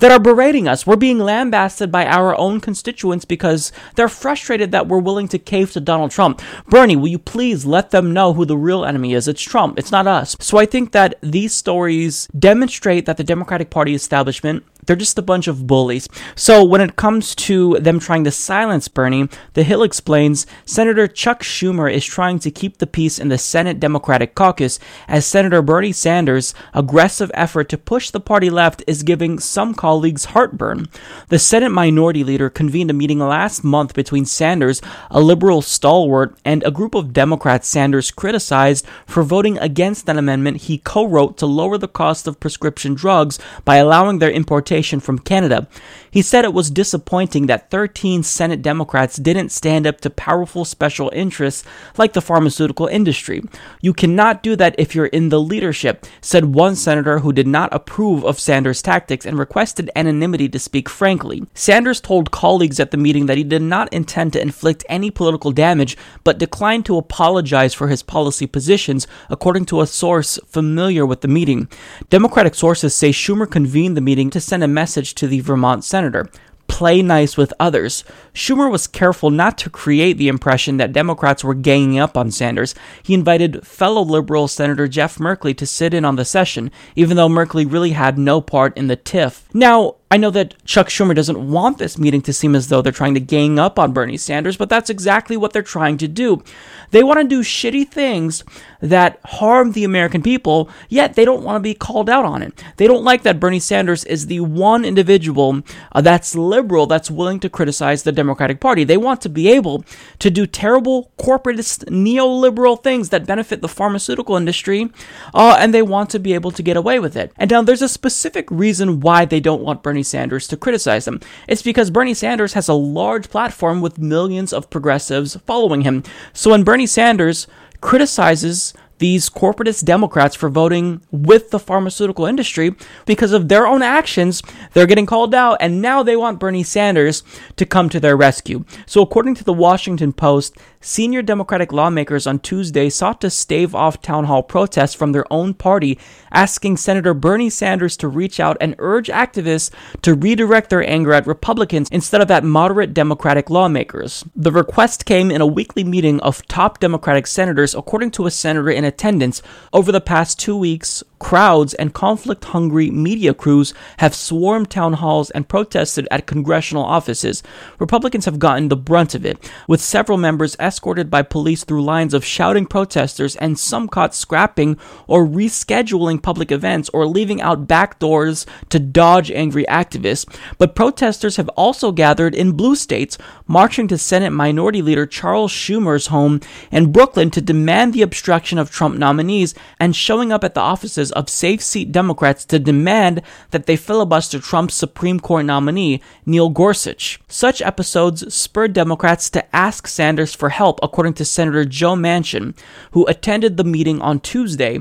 that are berating us. We're being lambasted by our own constituents because they're frustrated that we're willing to cave to Donald Trump. Bernie, will you please let them know who the real enemy is? It's Trump, it's not us. So I think that these stories demonstrate that the Democratic Party establishment they're just a bunch of bullies. So when it comes to them trying to silence Bernie, The Hill explains Senator Chuck Schumer is trying to keep the peace in the Senate Democratic caucus as Senator Bernie Sanders' aggressive effort to push the party left is giving some colleagues heartburn. The Senate Minority Leader convened a meeting last month between Sanders, a liberal stalwart, and a group of Democrats Sanders criticized for voting against an amendment he co-wrote to lower the cost of prescription drugs by allowing their importation from Canada. He said it was disappointing that 13 Senate Democrats didn't stand up to powerful special interests like the pharmaceutical industry. You cannot do that if you're in the leadership, said one senator who did not approve of Sanders' tactics and requested anonymity to speak frankly. Sanders told colleagues at the meeting that he did not intend to inflict any political damage, but declined to apologize for his policy positions, according to a source familiar with the meeting. Democratic sources say Schumer convened the meeting to send a message to the Vermont senator play nice with others. Schumer was careful not to create the impression that Democrats were ganging up on Sanders. He invited fellow liberal Senator Jeff Merkley to sit in on the session, even though Merkley really had no part in the tiff. Now, I know that Chuck Schumer doesn't want this meeting to seem as though they're trying to gang up on Bernie Sanders, but that's exactly what they're trying to do. They want to do shitty things that harm the American people, yet they don't want to be called out on it. They don't like that Bernie Sanders is the one individual uh, that's liberal that's willing to criticize the Democratic Party. They want to be able to do terrible corporatist neoliberal things that benefit the pharmaceutical industry, uh, and they want to be able to get away with it. And now there's a specific reason why they don't want Bernie Sanders to criticize them. It's because Bernie Sanders has a large platform with millions of progressives following him. So when Bernie Sanders criticizes these corporatist Democrats for voting with the pharmaceutical industry because of their own actions. They're getting called out, and now they want Bernie Sanders to come to their rescue. So, according to the Washington Post, senior Democratic lawmakers on Tuesday sought to stave off town hall protests from their own party, asking Senator Bernie Sanders to reach out and urge activists to redirect their anger at Republicans instead of at moderate Democratic lawmakers. The request came in a weekly meeting of top Democratic senators, according to a senator in attendance over the past two weeks crowds and conflict hungry media crews have swarmed town halls and protested at congressional offices. Republicans have gotten the brunt of it, with several members escorted by police through lines of shouting protesters and some caught scrapping or rescheduling public events or leaving out back doors to dodge angry activists. But protesters have also gathered in blue states, marching to Senate Minority Leader Charles Schumer's home in Brooklyn to demand the obstruction of Trump nominees and showing up at the offices of safe seat Democrats to demand that they filibuster Trump's Supreme Court nominee, Neil Gorsuch. Such episodes spurred Democrats to ask Sanders for help, according to Senator Joe Manchin, who attended the meeting on Tuesday.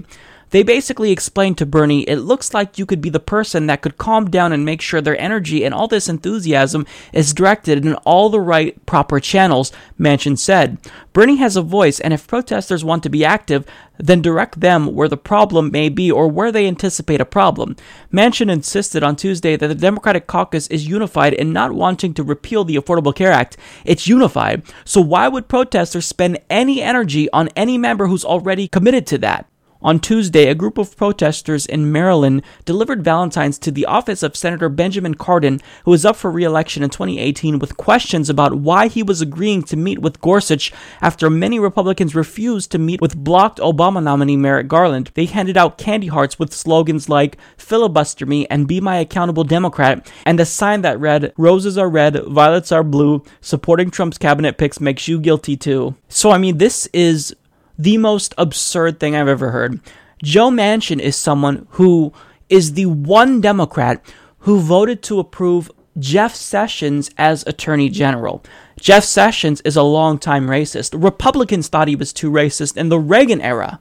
They basically explained to Bernie, it looks like you could be the person that could calm down and make sure their energy and all this enthusiasm is directed in all the right, proper channels, Manchin said. Bernie has a voice, and if protesters want to be active, then direct them where the problem may be or where they anticipate a problem. Manchin insisted on Tuesday that the Democratic caucus is unified in not wanting to repeal the Affordable Care Act. It's unified, so why would protesters spend any energy on any member who's already committed to that? On Tuesday, a group of protesters in Maryland delivered Valentines to the office of Senator Benjamin Cardin, who was up for re election in 2018, with questions about why he was agreeing to meet with Gorsuch after many Republicans refused to meet with blocked Obama nominee Merrick Garland. They handed out candy hearts with slogans like filibuster me and be my accountable Democrat, and a sign that read, Roses are red, violets are blue, supporting Trump's cabinet picks makes you guilty too. So, I mean, this is the most absurd thing I've ever heard. Joe Manchin is someone who is the one Democrat who voted to approve Jeff Sessions as Attorney General. Jeff Sessions is a longtime racist. Republicans thought he was too racist in the Reagan era.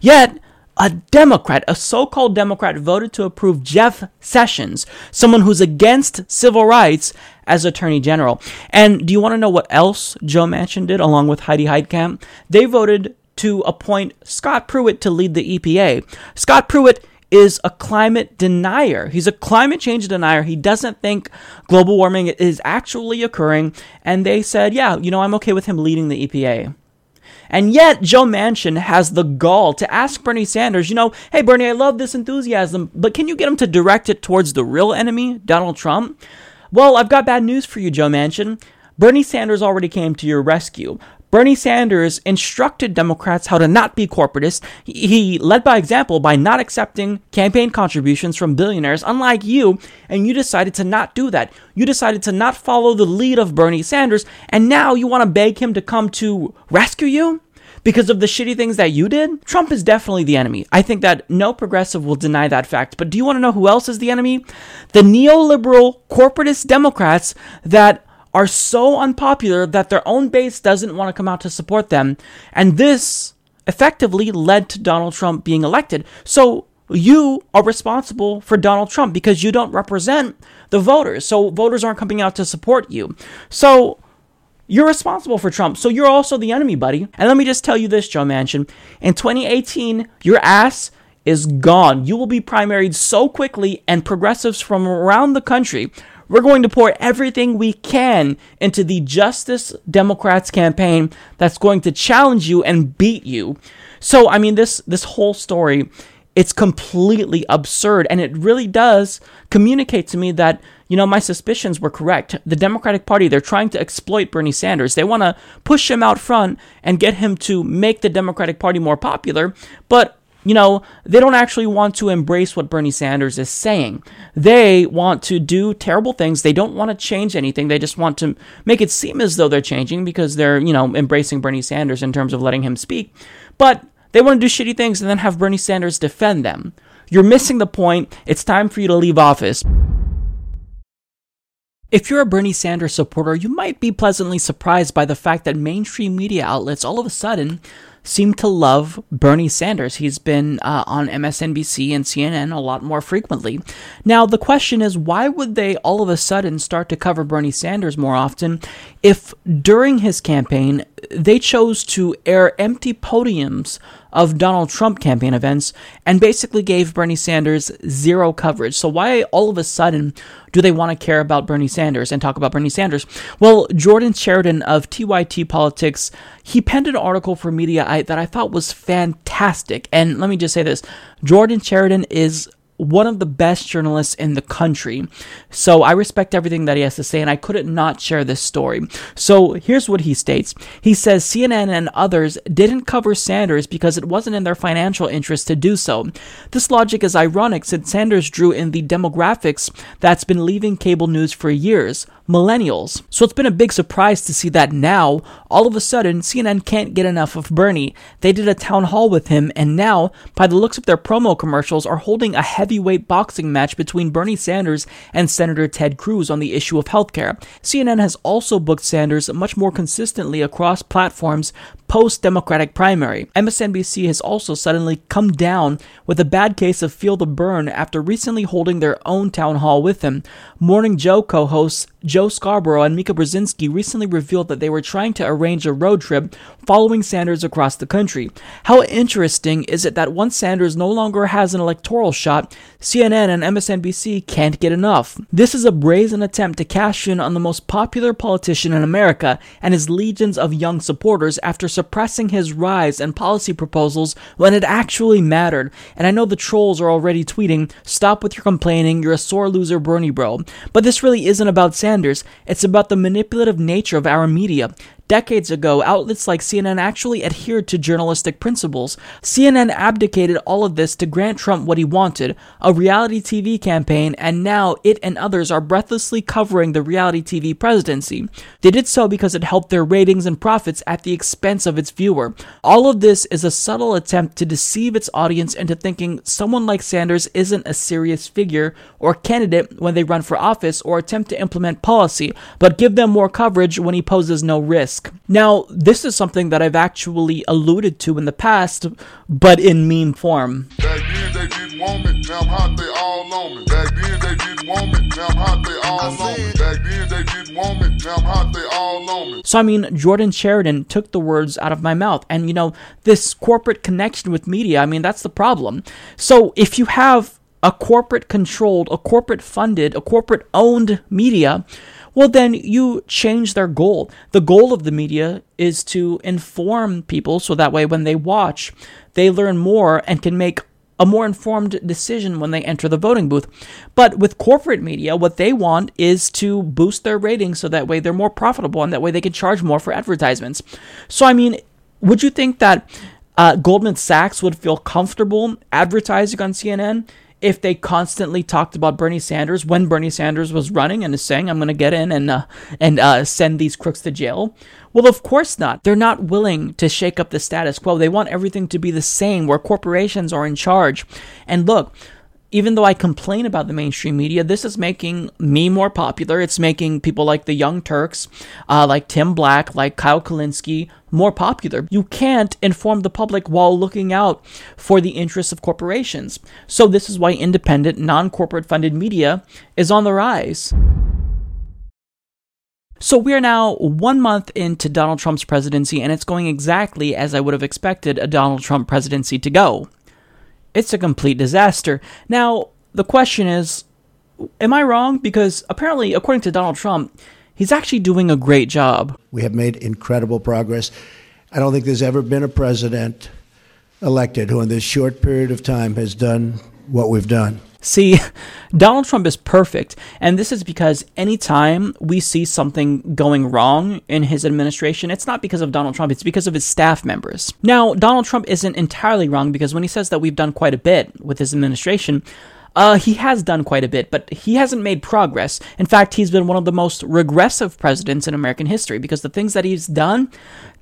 Yet, a Democrat, a so called Democrat, voted to approve Jeff Sessions, someone who's against civil rights, as Attorney General. And do you want to know what else Joe Manchin did along with Heidi Heitkamp? They voted to appoint Scott Pruitt to lead the EPA. Scott Pruitt is a climate denier. He's a climate change denier. He doesn't think global warming is actually occurring. And they said, yeah, you know, I'm okay with him leading the EPA. And yet, Joe Manchin has the gall to ask Bernie Sanders, you know, hey, Bernie, I love this enthusiasm, but can you get him to direct it towards the real enemy, Donald Trump? Well, I've got bad news for you, Joe Manchin. Bernie Sanders already came to your rescue. Bernie Sanders instructed Democrats how to not be corporatists. He led by example by not accepting campaign contributions from billionaires, unlike you, and you decided to not do that. You decided to not follow the lead of Bernie Sanders, and now you want to beg him to come to rescue you? Because of the shitty things that you did? Trump is definitely the enemy. I think that no progressive will deny that fact. But do you want to know who else is the enemy? The neoliberal corporatist Democrats that are so unpopular that their own base doesn't want to come out to support them. And this effectively led to Donald Trump being elected. So you are responsible for Donald Trump because you don't represent the voters. So voters aren't coming out to support you. So you're responsible for Trump. So you're also the enemy, buddy. And let me just tell you this, Joe Manchin. In 2018, your ass is gone. You will be primaried so quickly, and progressives from around the country we're going to pour everything we can into the Justice Democrats campaign that's going to challenge you and beat you. So, I mean, this this whole story, it's completely absurd, and it really does communicate to me that you know my suspicions were correct. The Democratic Party they're trying to exploit Bernie Sanders. They want to push him out front and get him to make the Democratic Party more popular, but you know, they don't actually want to embrace what Bernie Sanders is saying. They want to do terrible things. They don't want to change anything. They just want to make it seem as though they're changing because they're, you know, embracing Bernie Sanders in terms of letting him speak. But they want to do shitty things and then have Bernie Sanders defend them. You're missing the point. It's time for you to leave office. If you're a Bernie Sanders supporter, you might be pleasantly surprised by the fact that mainstream media outlets all of a sudden seem to love Bernie Sanders. He's been uh, on MSNBC and CNN a lot more frequently. Now, the question is why would they all of a sudden start to cover Bernie Sanders more often if during his campaign they chose to air empty podiums of Donald Trump campaign events and basically gave Bernie Sanders zero coverage. So, why all of a sudden do they want to care about Bernie Sanders and talk about Bernie Sanders? Well, Jordan Chariton of TYT Politics, he penned an article for Media that I thought was fantastic. And let me just say this Jordan Chariton is one of the best journalists in the country. So I respect everything that he has to say, and I couldn't not share this story. So here's what he states He says CNN and others didn't cover Sanders because it wasn't in their financial interest to do so. This logic is ironic since Sanders drew in the demographics that's been leaving cable news for years millennials. So it's been a big surprise to see that now, all of a sudden, CNN can't get enough of Bernie. They did a town hall with him, and now, by the looks of their promo commercials, are holding a heavyweight boxing match between Bernie Sanders and Senator Ted Cruz on the issue of healthcare. CNN has also booked Sanders much more consistently across platforms post Democratic primary. MSNBC has also suddenly come down with a bad case of feel the burn after recently holding their own town hall with him. Morning Joe co hosts Joe Scarborough and Mika Brzezinski recently revealed that they were trying to arrange a road trip following Sanders across the country. How interesting is it that once Sanders no longer has an electoral shot, CNN and MSNBC can't get enough? This is a brazen attempt to cash in on the most popular politician in America and his legions of young supporters after suppressing his rise and policy proposals when it actually mattered. And I know the trolls are already tweeting, Stop with your complaining, you're a sore loser, Bernie bro. But this really isn't about Sanders. It's about the manipulative nature of our media. Decades ago, outlets like CNN actually adhered to journalistic principles. CNN abdicated all of this to grant Trump what he wanted a reality TV campaign, and now it and others are breathlessly covering the reality TV presidency. They did so because it helped their ratings and profits at the expense of its viewer. All of this is a subtle attempt to deceive its audience into thinking someone like Sanders isn't a serious figure or candidate when they run for office or attempt to implement policy, but give them more coverage when he poses no risk risk. Now, this is something that I've actually alluded to in the past, but in meme form. Back then they didn't want me, now I'm hot, they all on me. Back then they didn't want me, now I'm hot, they all on me. Back then they didn't want me, now I'm hot, they all on me. So, I mean, Jordan Chariton took the words out of my mouth. And, you know, this corporate connection with media, I mean, that's the problem. So, if you have a corporate controlled, a corporate funded, a corporate owned media, well, then you change their goal. The goal of the media is to inform people so that way when they watch, they learn more and can make a more informed decision when they enter the voting booth. But with corporate media, what they want is to boost their ratings so that way they're more profitable and that way they can charge more for advertisements. So, I mean, would you think that uh, Goldman Sachs would feel comfortable advertising on CNN if they constantly talked about Bernie Sanders when Bernie Sanders was running and is saying, "I'm going to get in and uh, and uh, send these crooks to jail." Well, of course not. They're not willing to shake up the status quo. They want everything to be the same, where corporations are in charge. And look, even though I complain about the mainstream media, this is making me more popular. It's making people like the Young Turks, uh, like Tim Black, like Kyle Kulinski, more popular. You can't inform the public while looking out for the interests of corporations. So, this is why independent, non corporate funded media is on the rise. So we are now one month into Donald Trump's presidency, and it's going exactly as I would have expected a Donald Trump presidency to go it's a complete disaster. Now, the question is, am I wrong? Because apparently, according to Donald Trump, he's actually doing a great job. We have made incredible progress. I don't think there's ever been a president elected who, in this short period of time, has done what we've done. See, Donald Trump is perfect, and this is because anytime we see something going wrong in his administration, it's not because of Donald Trump, it's because of his staff members. Now, Donald Trump isn't entirely wrong because when he says that we've done quite a bit with his administration, uh, he has done quite a bit, but he hasn't made progress. In fact, he's been one of the most regressive presidents in American history because the things that he's done,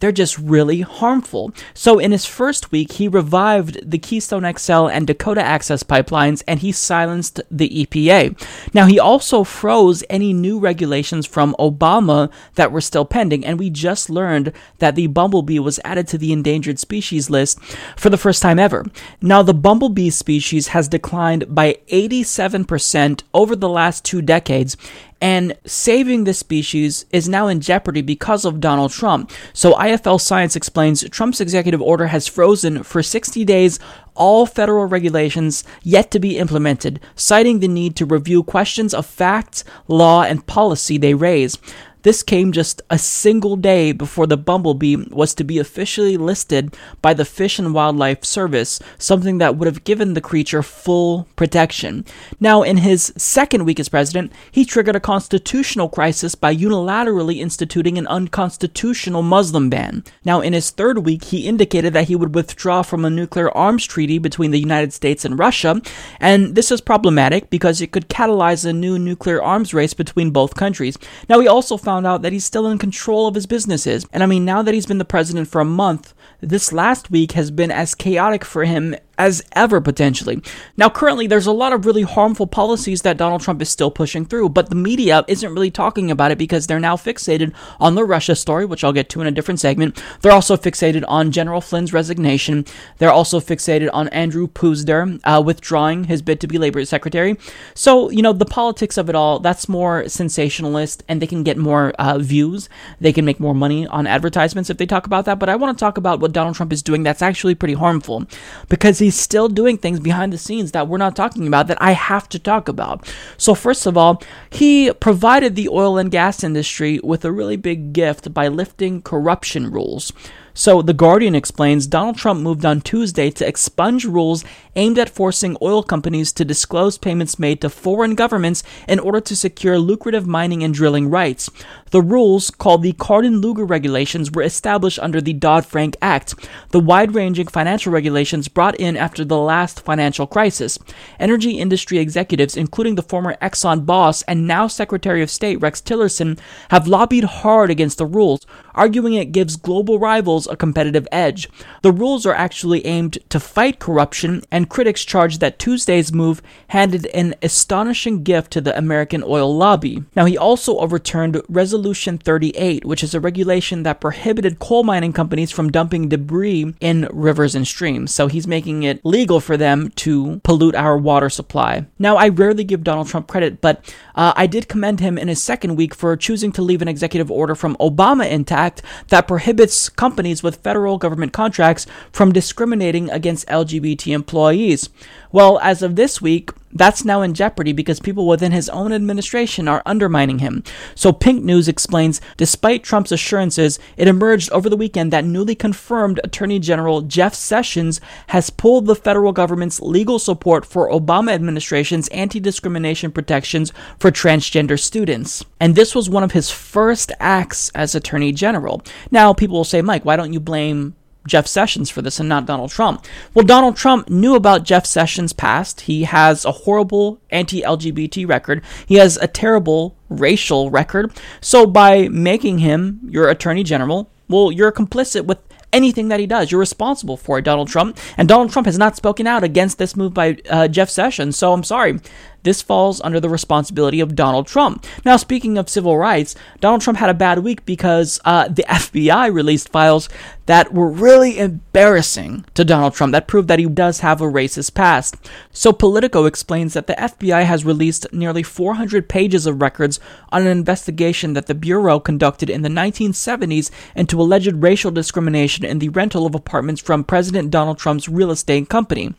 they're just really harmful. So, in his first week, he revived the Keystone XL and Dakota Access pipelines and he silenced the EPA. Now, he also froze any new regulations from Obama that were still pending, and we just learned that the bumblebee was added to the endangered species list for the first time ever. Now, the bumblebee species has declined by by 87% over the last two decades. And saving the species is now in jeopardy because of Donald Trump. So IFL Science explains Trump's executive order has frozen for 60 days all federal regulations yet to be implemented, citing the need to review questions of fact, law, and policy they raise. This came just a single day before the bumblebee was to be officially listed by the Fish and Wildlife Service, something that would have given the creature full protection. Now, in his second week as president, he triggered a constitutional crisis by unilaterally instituting an unconstitutional Muslim ban. Now, in his third week, he indicated that he would withdraw from a nuclear arms treaty between the United States and Russia, and this is problematic because it could catalyze a new nuclear arms race between both countries. Now, he also found out that he's still in control of his businesses. And I mean, now that he's been the president for a month, this last week has been as chaotic for him as ever potentially. Now, currently, there's a lot of really harmful policies that Donald Trump is still pushing through, but the media isn't really talking about it because they're now fixated on the Russia story, which I'll get to in a different segment. They're also fixated on General Flynn's resignation. They're also fixated on Andrew Puzder uh, withdrawing his bid to be labor secretary. So, you know, the politics of it all, that's more sensationalist, and they can get more uh, views. They can make more money on advertisements if they talk about that. But I want to talk about what Donald Trump is doing that's actually pretty harmful because he's still doing things behind the scenes that we're not talking about that I have to talk about. So, first of all, he provided the oil and gas industry with a really big gift by lifting corruption rules. So, The Guardian explains Donald Trump moved on Tuesday to expunge rules aimed at forcing oil companies to disclose payments made to foreign governments in order to secure lucrative mining and drilling rights. The rules, called the Cardin Lugar regulations, were established under the Dodd Frank Act, the wide ranging financial regulations brought in after the last financial crisis. Energy industry executives, including the former Exxon boss and now Secretary of State Rex Tillerson, have lobbied hard against the rules, arguing it gives global rivals a competitive edge. The rules are actually aimed to fight corruption, and critics charge that Tuesday's move handed an astonishing gift to the American oil lobby. Now, he also overturned Resolution 38, which is a regulation that prohibited coal mining companies from dumping debris in rivers and streams. So he's making it legal for them to pollute our water supply. Now, I rarely give Donald Trump credit, but uh, I did commend him in his second week for choosing to leave an executive order from Obama intact that prohibits companies with federal government contracts from discriminating against LGBT employees. Well, as of this week, that's now in jeopardy because people within his own administration are undermining him. So Pink News explains despite Trump's assurances, it emerged over the weekend that newly confirmed Attorney General Jeff Sessions has pulled the federal government's legal support for Obama administration's anti-discrimination protections for transgender students. And this was one of his first acts as Attorney General. Now, people will say, Mike, why don't you blame Jeff Sessions for this and not Donald Trump. Well, Donald Trump knew about Jeff Sessions' past. He has a horrible anti LGBT record, he has a terrible racial record. So, by making him your attorney general, well, you're complicit with anything that he does. You're responsible for it, Donald Trump. And Donald Trump has not spoken out against this move by uh, Jeff Sessions. So I'm sorry. This falls under the responsibility of Donald Trump. Now, speaking of civil rights, Donald Trump had a bad week because uh, the FBI released files that were really embarrassing to Donald Trump that proved that he does have a racist past. So, Politico explains that the FBI has released nearly 400 pages of records on an investigation that the Bureau conducted in the 1970s into alleged racial discrimination in the rental of apartments from President Donald Trump's real estate company.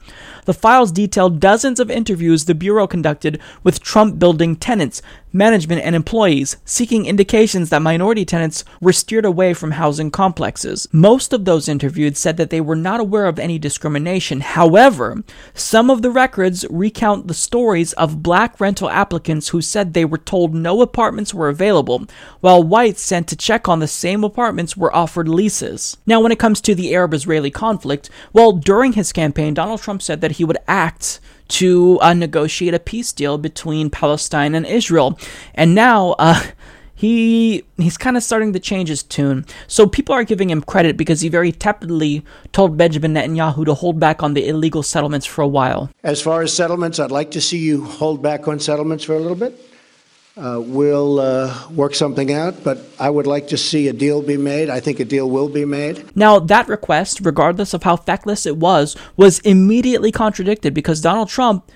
The files detail dozens of interviews the Bureau conducted with Trump building tenants, management, and employees, seeking indications that minority tenants were steered away from housing complexes. Most of those interviewed said that they were not aware of any discrimination. However, some of the records recount the stories of black rental applicants who said they were told no apartments were available, while whites sent to check on the same apartments were offered leases. Now, when it comes to the Arab Israeli conflict, well, during his campaign, Donald Trump said that he would act to uh, negotiate a peace deal between Palestine and Israel. And now, uh, he he's kind of starting to change his tune. So people are giving him credit because he very tepidly told Benjamin Netanyahu to hold back on the illegal settlements for a while. As far as settlements, I'd like to see you hold back on settlements for a little bit. Uh, we'll uh, work something out, but I would like to see a deal be made. I think a deal will be made. Now, that request, regardless of how feckless it was, was immediately contradicted because Donald Trump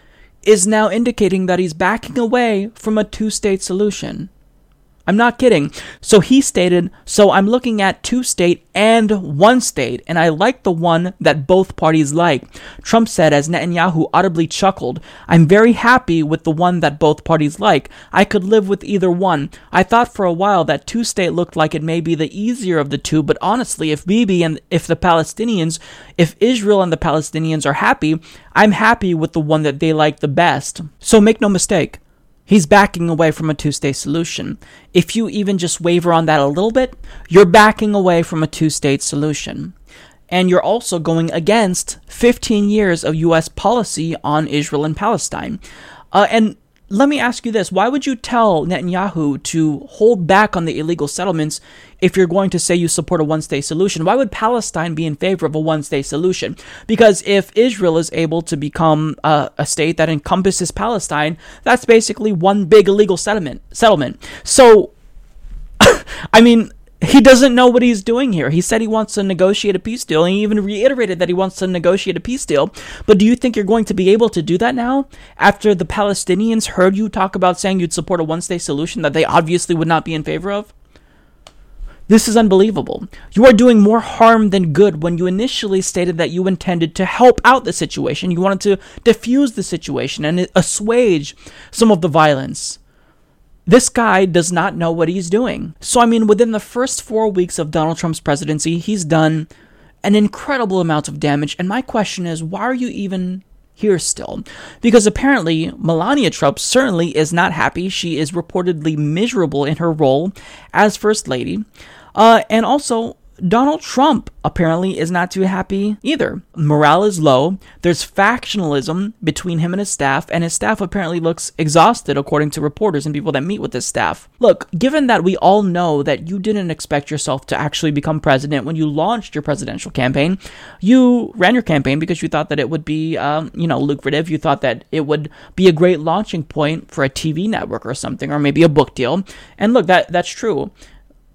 is now indicating that he's backing away from a two state solution. I'm not kidding. So he stated, So I'm looking at two state and one state, and I like the one that both parties like. Trump said as Netanyahu audibly chuckled, I'm very happy with the one that both parties like. I could live with either one. I thought for a while that two state looked like it may be the easier of the two, but honestly, if Bibi and if the Palestinians, if Israel and the Palestinians are happy, I'm happy with the one that they like the best. So make no mistake. He's backing away from a two state solution. If you even just waver on that a little bit, you're backing away from a two state solution. And you're also going against 15 years of U.S. policy on Israel and Palestine. Uh, and let me ask you this why would you tell Netanyahu to hold back on the illegal settlements if you're going to say you support a one state solution? Why would Palestine be in favor of a one state solution? Because if Israel is able to become a, a state that encompasses Palestine, that's basically one big illegal settlement. Settlement. So, I mean, he doesn't know what he's doing here. He said he wants to negotiate a peace deal, and he even reiterated that he wants to negotiate a peace deal. But do you think you're going to be able to do that now? After the Palestinians heard you talk about saying you'd support a one state solution that they obviously would not be in favor of? This is unbelievable. You are doing more harm than good when you initially stated that you intended to help out the situation. You wanted to diffuse the situation and assuage some of the violence. This guy does not know what he's doing. So, I mean, within the first four weeks of Donald Trump's presidency, he's done an incredible amount of damage. And my question is, why are you even here still? Because apparently, Melania Trump certainly is not happy. She is reportedly miserable in her role as First Lady. Uh, and also, Donald Trump apparently is not too happy either. Morale is low. There's factionalism between him and his staff, and his staff apparently looks exhausted, according to reporters and people that meet with his staff. Look, given that we all know that you didn't expect yourself to actually become president when you launched your presidential campaign, you ran your campaign because you thought that it would be, um, you know, lucrative. You thought that it would be a great launching point for a TV network or something, or maybe a book deal. And look, that that's true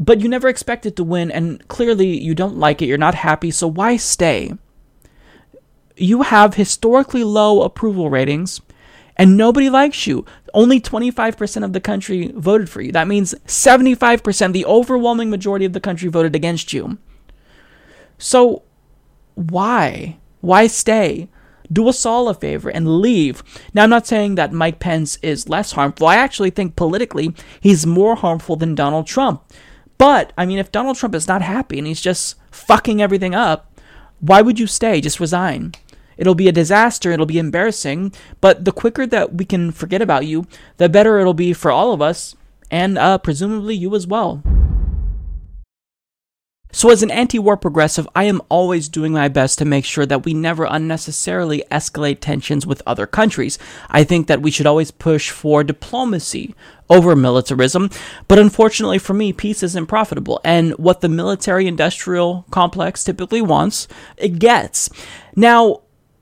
but you never expected to win, and clearly you don't like it, you're not happy, so why stay? You have historically low approval ratings, and nobody likes you. Only 25% of the country voted for you. That means 75%, the overwhelming majority of the country voted against you. So, why? Why stay? Do us all a favor and leave. Now, I'm not saying that Mike Pence is less harmful. I actually think politically he's more harmful than Donald Trump. But, I mean, if Donald Trump is not happy and he's just fucking everything up, why would you stay? Just resign. It'll be a disaster, it'll be embarrassing, but the quicker that we can forget about you, the better it'll be for all of us, and uh, presumably you as well. So, as an anti war progressive, I am always doing my best to make sure that we never unnecessarily escalate tensions with other countries. I think that we should always push for diplomacy over militarism, but unfortunately for me, peace isn't profitable. And what the military industrial complex typically wants, it gets. Now,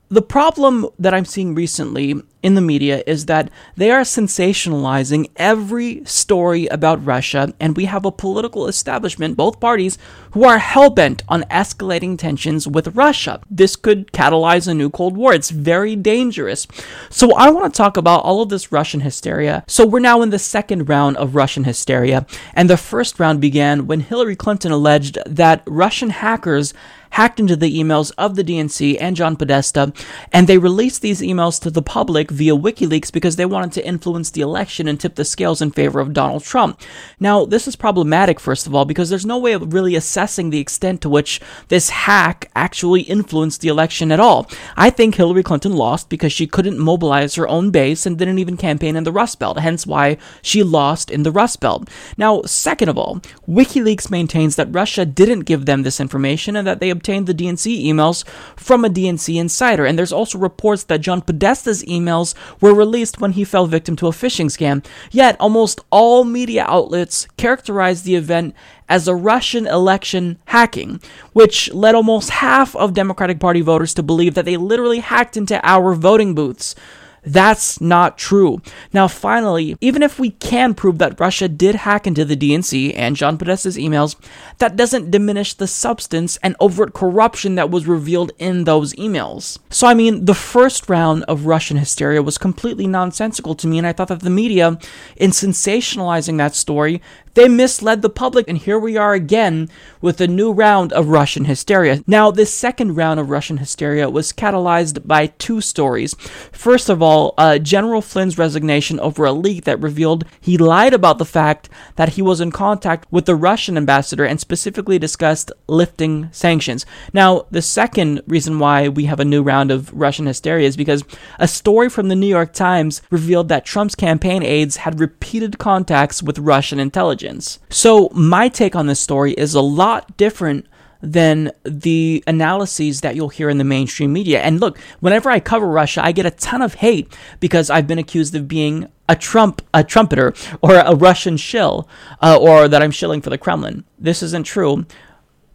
the problem that I'm seeing recently in the media is that they are sensationalizing every story about Russia, and we have a political establishment, both parties, who are hell bent on escalating tensions with Russia. This could catalyze a new Cold War. It's very dangerous. So, I want to talk about all of this Russian hysteria. So, we're now in the second round of Russian hysteria, and the first round began when Hillary Clinton alleged that Russian hackers hacked into the emails of the DNC and John Podesta, and they released these emails to the public via WikiLeaks because they wanted to influence the election and tip the scales in favor of Donald Trump. Now, this is problematic, first of all, because there's no way of really assessing the extent to which this hack actually influenced the election at all. I think Hillary Clinton lost because she couldn't mobilize her own base and didn't even campaign in the Rust Belt, hence why she lost in the Rust Belt. Now, second of all, WikiLeaks maintains that Russia didn't give them this information and that they obtained the DNC emails from a DNC insider. And there's also reports that John Podesta's emails were released when he fell victim to a phishing scam. Yet, almost all media outlets characterized the event as a Russian election hacking, which led almost half of Democratic Party voters to believe that they literally hacked into our voting booths. That's not true. Now, finally, even if we can prove that Russia did hack into the DNC and John Podesta's emails, that doesn't diminish the substance and overt corruption that was revealed in those emails. So, I mean, the first round of Russian hysteria was completely nonsensical to me, and I thought that the media, in sensationalizing that story, they misled the public, and here we are again with a new round of Russian hysteria. Now, this second round of Russian hysteria was catalyzed by two stories. First of all, uh, General Flynn's resignation over a leak that revealed he lied about the fact that he was in contact with the Russian ambassador and specifically discussed lifting sanctions. Now, the second reason why we have a new round of Russian hysteria is because a story from the New York Times revealed that Trump's campaign aides had repeated contacts with Russian intelligence. So, my take on this story is a lot different than the analyses that you'll hear in the mainstream media. And look, whenever I cover Russia, I get a ton of hate because I've been accused of being a Trump a trumpeter or a Russian shill uh, or that I'm shilling for the Kremlin. This isn't true.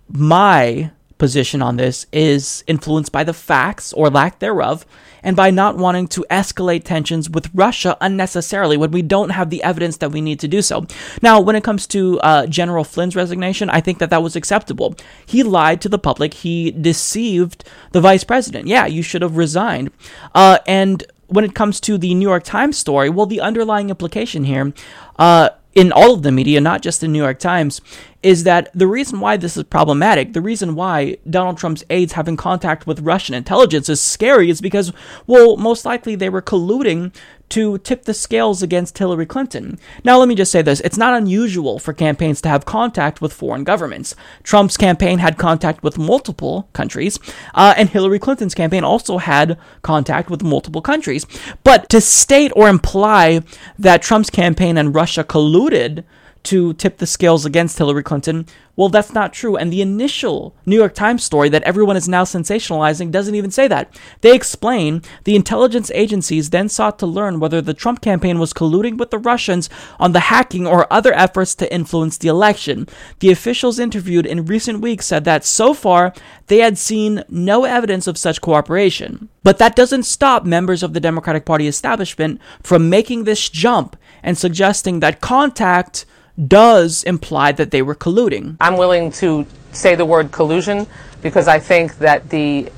My position on this is influenced by the facts or lack thereof and by not wanting to escalate tensions with Russia unnecessarily when we don't have the evidence that we need to do so. Now, when it comes to uh, General Flynn's resignation, I think that that was acceptable. He lied to the public, he deceived the vice president. Yeah, you should have resigned. Uh, and when it comes to the New York Times story, well, the underlying implication here, uh, in all of the media, not just the New York Times, is that the reason why this is problematic, the reason why Donald Trump's aides having contact with Russian intelligence is scary is because, well, most likely they were colluding to tip the scales against Hillary Clinton. Now, let me just say this it's not unusual for campaigns to have contact with foreign governments. Trump's campaign had contact with multiple countries, uh, and Hillary Clinton's campaign also had contact with multiple countries. But to state or imply that Trump's campaign and Russia colluded to tip the scales against Hillary Clinton, well, that's not true. And the initial New York Times story that everyone is now sensationalizing doesn't even say that. They explain the intelligence agencies then sought to learn whether the Trump campaign was colluding with the Russians on the hacking or other efforts to influence the election. The officials interviewed in recent weeks said that so far they had seen no evidence of such cooperation. But that doesn't stop members of the Democratic Party establishment from making this jump and suggesting that contact does imply that they were colluding. I'm willing to say the word collusion because I think that the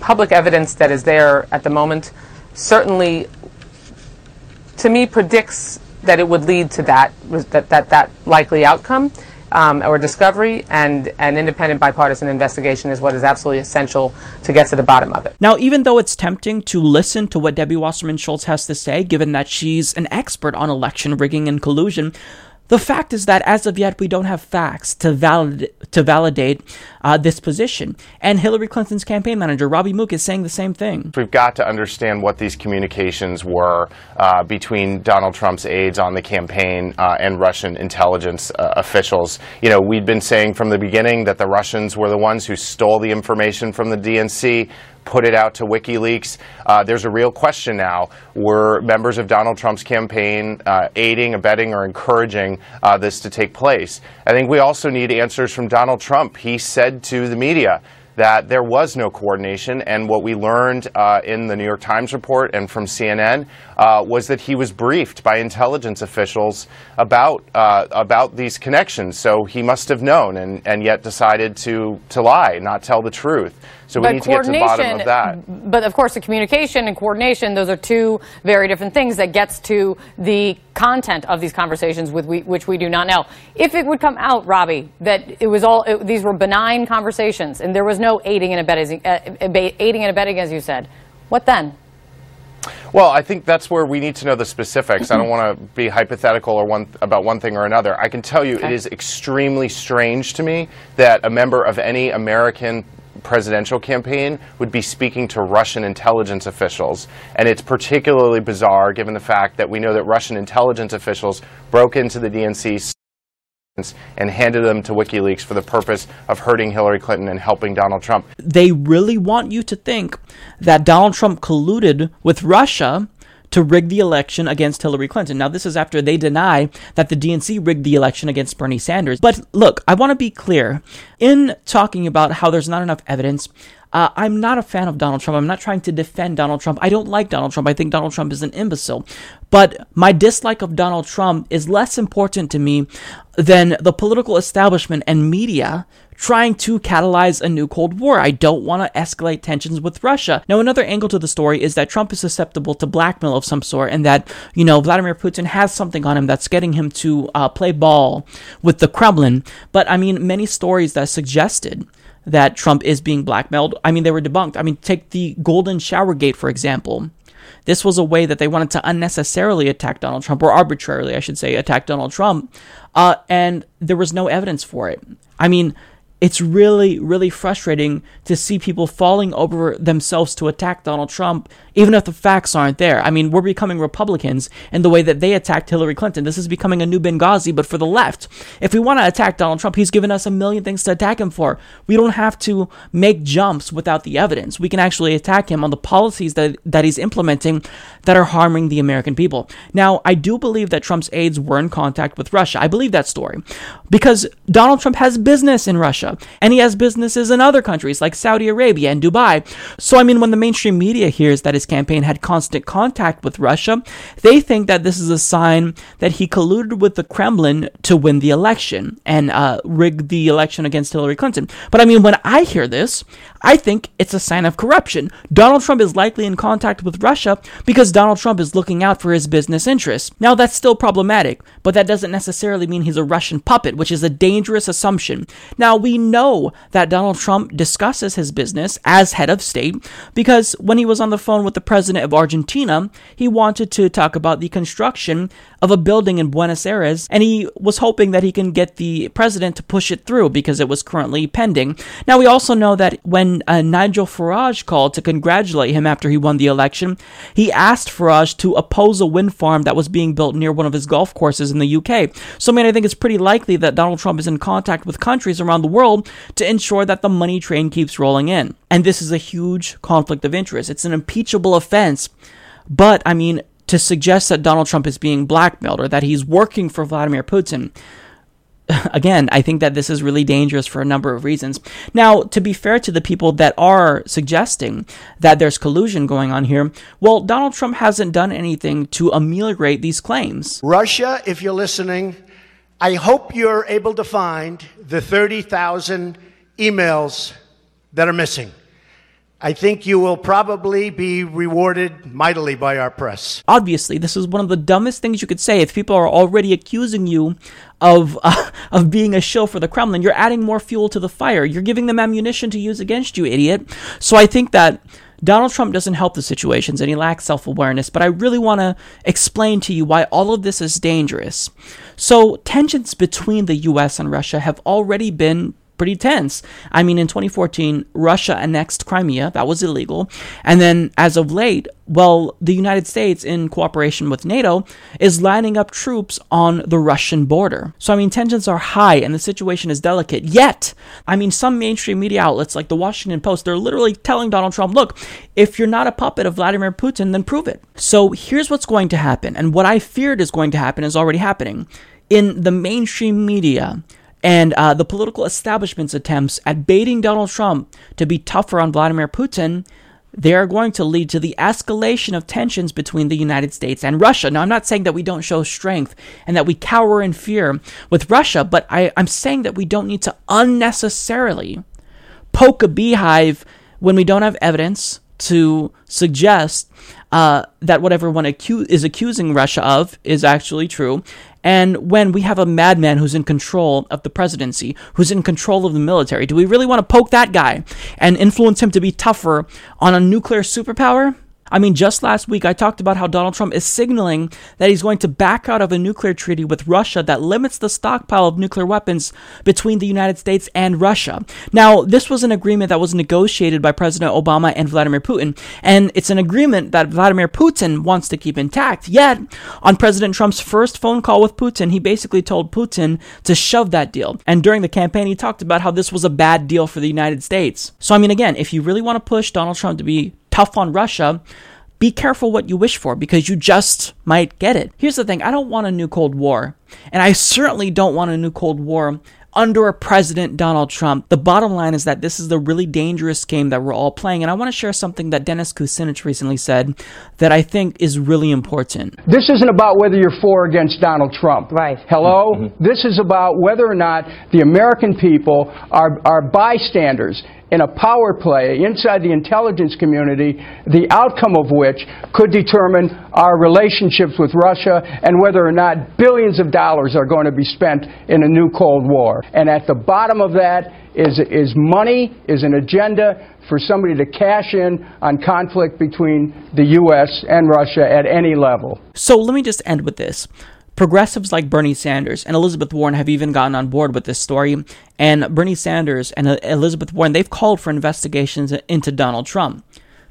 public evidence that is there at the moment certainly, to me, predicts that it would lead to that that that, that likely outcome. Um, or discovery, and an independent bipartisan investigation is what is absolutely essential to get to the bottom of it. Now, even though it's tempting to listen to what Debbie Wasserman Schultz has to say, given that she's an expert on election rigging and collusion, the fact is that as of yet, we don't have facts to validate to validate uh, this position. And Hillary Clinton's campaign manager, Robbie Mook, is saying the same thing. We've got to understand what these communications were uh, between Donald Trump's aides on the campaign uh, and Russian intelligence uh, officials. You know, we'd been saying from the beginning that the Russians were the ones who stole the information from the DNC put it out to WikiLeaks. Uh, there's a real question now. Were members of Donald Trump's campaign uh, aiding, abetting, or encouraging uh, this to take place? I think we also need answers from Donald Trump. He said to the media, that there was no coordination. And what we learned uh, in the New York Times report and from CNN uh, was that he was briefed by intelligence officials about uh, about these connections. So he must have known, and, and yet decided to to lie, not tell the truth. So we but need to get to the bottom of that. But of course, the communication and coordination, those are two very different things that gets to the content of these conversations with we, which we do not know. If it would come out, Robbie, that it was all, it, these were benign conversations and there was no aiding and abetting, uh, aiding and abetting, as you said, what then? Well, I think that's where we need to know the specifics. I don't want to be hypothetical or one about one thing or another. I can tell you okay. it is extremely strange to me that a member of any American presidential campaign would be speaking to Russian intelligence officials. And it's particularly bizarre given the fact that we know that Russian intelligence officials broke into the DNC and handed them to WikiLeaks for the purpose of hurting Hillary Clinton and helping Donald Trump. They really want you to think that Donald Trump colluded with Russia to rig the election against Hillary Clinton. Now, this is after they deny that the DNC rigged the election against Bernie Sanders. But look, I want to be clear. In talking about how there's not enough evidence, uh, I'm not a fan of Donald Trump. I'm not trying to defend Donald Trump. I don't like Donald Trump. I think Donald Trump is an imbecile. But my dislike of Donald Trump is less important to me than the political establishment and media trying to catalyze a new Cold War. I don't want to escalate tensions with Russia. Now, another angle to the story is that Trump is susceptible to blackmail of some sort, and that, you know, Vladimir Putin has something on him that's getting him to uh, play ball with the Kremlin. But I mean, many stories that suggested that Trump is being blackmailed, I mean, they were debunked. I mean, take the Golden Shower Gate, for example. This was a way that they wanted to unnecessarily attack Donald Trump, or arbitrarily, I should say, attack Donald Trump, uh, and there was no evidence for it. I mean, it's really, really frustrating to see people falling over themselves to attack Donald Trump, even if the facts aren't there. I mean, we're becoming Republicans in the way that they attacked Hillary Clinton. This is becoming a new Benghazi, but for the left. If we want to attack Donald Trump, he's given us a million things to attack him for. We don't have to make jumps without the evidence. We can actually attack him on the policies that, that he's implementing that are harming the American people. Now, I do believe that Trump's aides were in contact with Russia. I believe that story because Donald Trump has business in Russia. And he has businesses in other countries like Saudi Arabia and Dubai. So, I mean, when the mainstream media hears that his campaign had constant contact with Russia, they think that this is a sign that he colluded with the Kremlin to win the election and uh, rig the election against Hillary Clinton. But I mean, when I hear this, I think it's a sign of corruption. Donald Trump is likely in contact with Russia because Donald Trump is looking out for his business interests. Now, that's still problematic, but that doesn't necessarily mean he's a Russian puppet, which is a dangerous assumption. Now, we know that Donald Trump discusses his business as head of state because when he was on the phone with the president of Argentina, he wanted to talk about the construction of a building in Buenos Aires, and he was hoping that he can get the president to push it through because it was currently pending. Now, we also know that when uh, Nigel Farage called to congratulate him after he won the election, he asked Farage to oppose a wind farm that was being built near one of his golf courses in the UK. So, I mean, I think it's pretty likely that Donald Trump is in contact with countries around the world to ensure that the money train keeps rolling in. And this is a huge conflict of interest. It's an impeachable offense. But, I mean, to suggest that Donald Trump is being blackmailed or that he's working for Vladimir Putin. Again, I think that this is really dangerous for a number of reasons. Now, to be fair to the people that are suggesting that there's collusion going on here, well, Donald Trump hasn't done anything to ameliorate these claims. Russia, if you're listening, I hope you're able to find the 30,000 emails that are missing. I think you will probably be rewarded mightily by our press. Obviously, this is one of the dumbest things you could say. If people are already accusing you of uh, of being a shill for the Kremlin, you're adding more fuel to the fire. You're giving them ammunition to use against you, idiot. So I think that Donald Trump doesn't help the situations and he lacks self awareness, but I really want to explain to you why all of this is dangerous. So, tensions between the US and Russia have already been pretty tense. I mean, in 2014, Russia annexed Crimea. That was illegal. And then, as of late, well, the United States, in cooperation with NATO, is lining up troops on the Russian border. So, I mean, tensions are high and the situation is delicate. Yet, I mean, some mainstream media outlets like the Washington Post, they're literally telling Donald Trump, look, if you're not a puppet of Vladimir Putin, then prove it. So, here's what's going to happen. And what I feared is going to happen is already happening. In the mainstream media, and uh, the political establishment's attempts at baiting Donald Trump to be tougher on Vladimir Putin, they are going to lead to the escalation of tensions between the United States and Russia. Now, I'm not saying that we don't show strength and that we cower in fear with Russia, but I, I'm saying that we don't need to unnecessarily poke a beehive when we don't have evidence to suggest uh, that what everyone acu- is accusing Russia of is actually true, and when we have a madman who's in control of the presidency, who's in control of the military, do we really want to poke that guy and influence him to be tougher on a nuclear superpower? I mean, just last week I talked about how Donald Trump is signaling that he's going to back out of a nuclear treaty with Russia that limits the stockpile of nuclear weapons between the United States and Russia. Now, this was an agreement that was negotiated by President Obama and Vladimir Putin, and it's an agreement that Vladimir Putin wants to keep intact. Yet, on President Trump's first phone call with Putin, he basically told Putin to shove that deal. And during the campaign, he talked about how this was a bad deal for the United States. So, I mean, again, if you really want to push Donald Trump to be tough on Russia, be careful what you wish for because you just might get it. Here's the thing I don't want a new Cold War, and I certainly don't want a new Cold War under a president Donald Trump. The bottom line is that this is the really dangerous game that we're all playing. And I want to share something that Dennis Kucinich recently said that I think is really important. This isn't about whether you're for or against Donald Trump. Right. Hello? Mm-hmm. This is about whether or not the American people are, are bystanders in a power play inside the intelligence community, the outcome of which could determine our relationships with Russia and whether or not billions of dollars are going to be spent in a new Cold War. And at the bottom of that is, is money, is an agenda for somebody to cash in on conflict between the U.S. and Russia at any level. So let me just end with this. Progressives like Bernie Sanders and Elizabeth Warren have even gotten on board with this story. And Bernie Sanders and Elizabeth Warren, they've called for investigations into Donald Trump.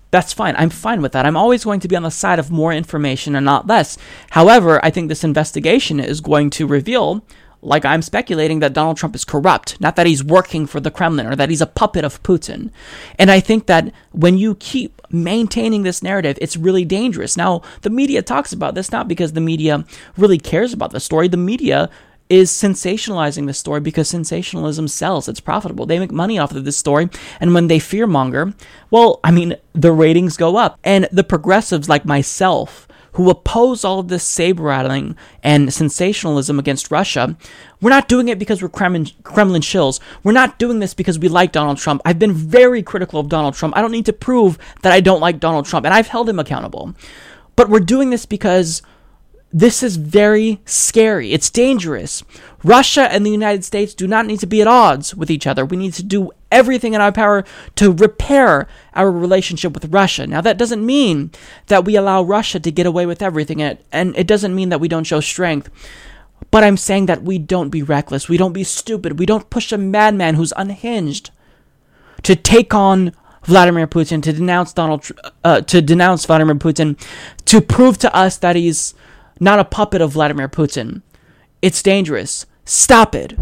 That's fine. I'm fine with that. I'm always going to be on the side of more information and not less. However, I think this investigation is going to reveal like I'm speculating that Donald Trump is corrupt, not that he's working for the Kremlin or that he's a puppet of Putin. And I think that when you keep maintaining this narrative, it's really dangerous. Now, the media talks about this not because the media really cares about the story. The media is sensationalizing the story because sensationalism sells. It's profitable. They make money off of this story. And when they fearmonger, well, I mean, the ratings go up. And the progressives like myself, who oppose all of this saber rattling and sensationalism against Russia, we're not doing it because we're Kremlin, Kremlin shills. We're not doing this because we like Donald Trump. I've been very critical of Donald Trump. I don't need to prove that I don't like Donald Trump, and I've held him accountable. But we're doing this because this is very scary. It's dangerous. Russia and the United States do not need to be at odds with each other. We need to do everything in our power to repair our relationship with Russia. Now, that doesn't mean that we allow Russia to get away with everything, and it doesn't mean that we don't show strength. But I'm saying that we don't be reckless, we don't be stupid, we don't push a madman who's unhinged to take on Vladimir Putin, to denounce Donald, uh, to denounce Vladimir Putin, to prove to us that he's not a puppet of Vladimir Putin. It's dangerous. Stop it.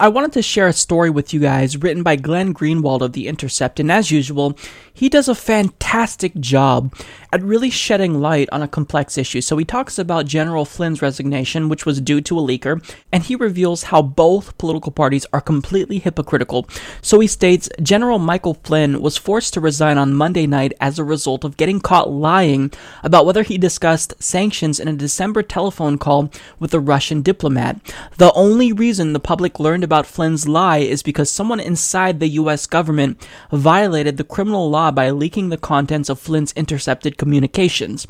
I wanted to share a story with you guys written by Glenn Greenwald of The Intercept, and as usual, he does a fantastic job at really shedding light on a complex issue. So he talks about General Flynn's resignation, which was due to a leaker, and he reveals how both political parties are completely hypocritical. So he states General Michael Flynn was forced to resign on Monday night as a result of getting caught lying about whether he discussed sanctions in a December telephone call with a Russian diplomat. The only reason the public learned about Flynn's lie is because someone inside the US government violated the criminal law by leaking the contents of Flynn's intercepted communications.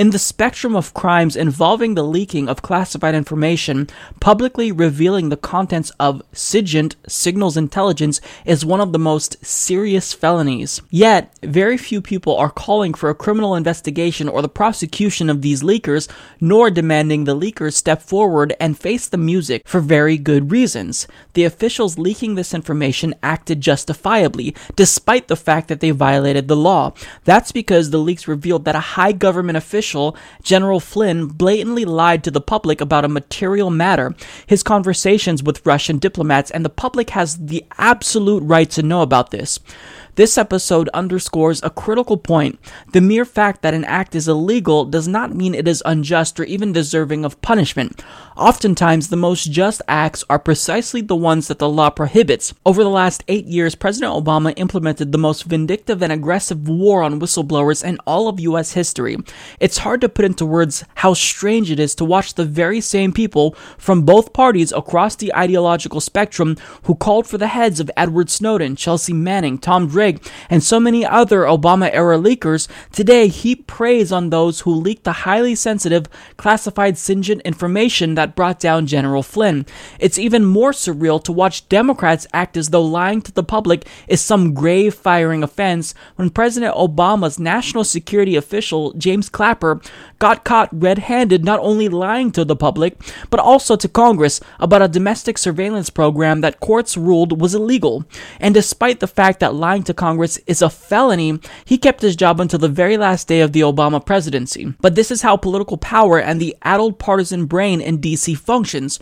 In the spectrum of crimes involving the leaking of classified information, publicly revealing the contents of SIGINT signals intelligence is one of the most serious felonies. Yet, very few people are calling for a criminal investigation or the prosecution of these leakers, nor demanding the leakers step forward and face the music for very good reasons. The officials leaking this information acted justifiably, despite the fact that they violated the law. That's because the leaks revealed that a high government official official, General Flynn, blatantly lied to the public about a material matter, his conversations with Russian diplomats, and the public has the absolute right to know about this. This episode underscores a critical point. The mere fact that an act is illegal does not mean it is unjust or even deserving of punishment. Oftentimes, the most just acts are precisely the ones that the law prohibits. Over the last eight years, President Obama implemented the most vindictive and aggressive war on whistleblowers in all of U.S. history. It's hard to put into words how strange it is to watch the very same people from both parties across the ideological spectrum who called for the heads of Edward Snowden, Chelsea Manning, Tom Drake, and so many other Obama era leakers, today heap praise on those who leaked the highly sensitive, classified SIGINT information that brought down General Flynn. It's even more surreal to watch Democrats act as though lying to the public is some grave firing offense when President Obama's national security official, James Clapper, got caught red handed not only lying to the public, but also to Congress about a domestic surveillance program that courts ruled was illegal. And despite the fact that lying to Congress is a felony, he kept his job until the very last day of the Obama presidency. But this is how political power and the addled partisan brain in DC functions.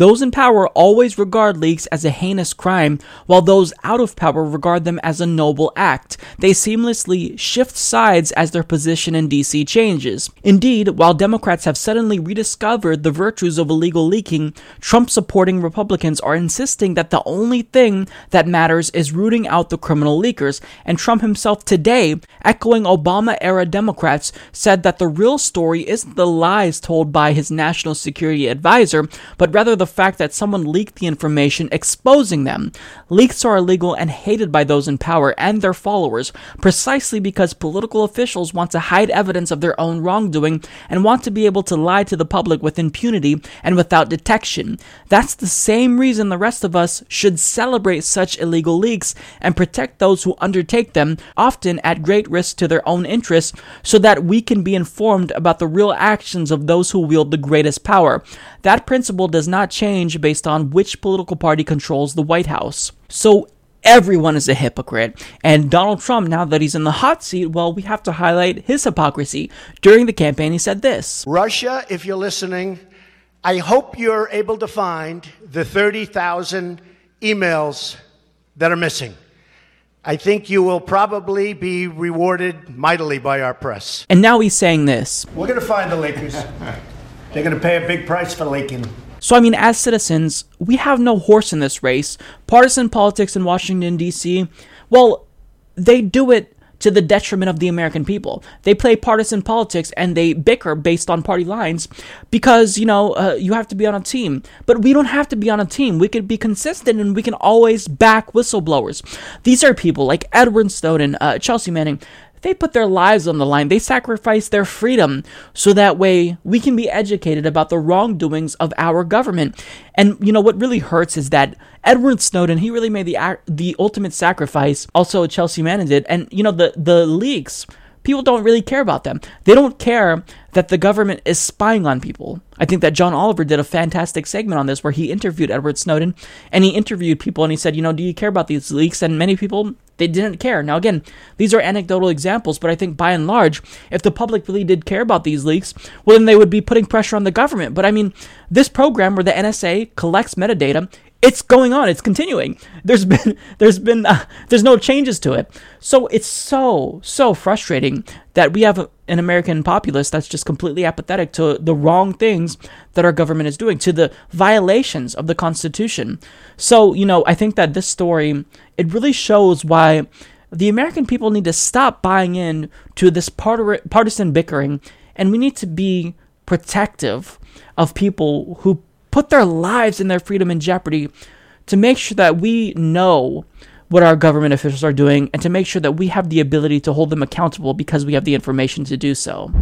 Those in power always regard leaks as a heinous crime, while those out of power regard them as a noble act. They seamlessly shift sides as their position in DC changes. Indeed, while Democrats have suddenly rediscovered the virtues of illegal leaking, Trump supporting Republicans are insisting that the only thing that matters is rooting out the criminal leakers, and Trump himself today, echoing Obama era Democrats, said that the real story isn't the lies told by his national security advisor, but rather the fact that someone leaked the information exposing them. Leaks are illegal and hated by those in power and their followers, precisely because political officials want to hide evidence of their own wrongdoing and want to be able to lie to the public with impunity and without detection. That's the same reason the rest of us should celebrate such illegal leaks and protect those who undertake them, often at great risk to their own interests, so that we can be informed about the real actions of those who wield the greatest power. That principle does not change based on which political party controls the White House. So everyone is a hypocrite. And Donald Trump, now that he's in the hot seat, well, we have to highlight his hypocrisy. During the campaign, he said this Russia, if you're listening, I hope you're able to find the 30,000 emails that are missing. I think you will probably be rewarded mightily by our press. And now he's saying this. We're going to find the leakers. They're going to pay a big price for leaking. So, I mean, as citizens, we have no horse in this race. Partisan politics in Washington, D.C., well, they do it to the detriment of the American people. They play partisan politics and they bicker based on party lines because, you know, uh, you have to be on a team. But we don't have to be on a team. We can be consistent and we can always back whistleblowers. These are people like Edward Snowden, uh, Chelsea Manning. They put their lives on the line. They sacrifice their freedom so that way we can be educated about the wrongdoings of our government. And you know what really hurts is that Edward Snowden, he really made the the ultimate sacrifice. Also, Chelsea Manning did, and you know the the leaks. People don't really care about them. They don't care that the government is spying on people. I think that John Oliver did a fantastic segment on this where he interviewed Edward Snowden and he interviewed people and he said, you know, do you care about these leaks? And many people they didn't care. Now, again, these are anecdotal examples, but I think by and large, if the public really did care about these leaks, well, then they would be putting pressure on the government. But I mean, this program where the NSA collects metadata it's going on. It's continuing. There's been there's been uh, there's no changes to it. So it's so so frustrating that we have a, an american populace that's just completely apathetic to the wrong things that our government is doing to the violations of the constitution. So you know i think that this story it really shows why the american people need to stop buying in to this part- partisan bickering and we need to be protective of people who put their lives and their freedom in jeopardy to make sure that we know what our government officials are doing and to make sure that we have the ability to hold them accountable because we have the information to do so.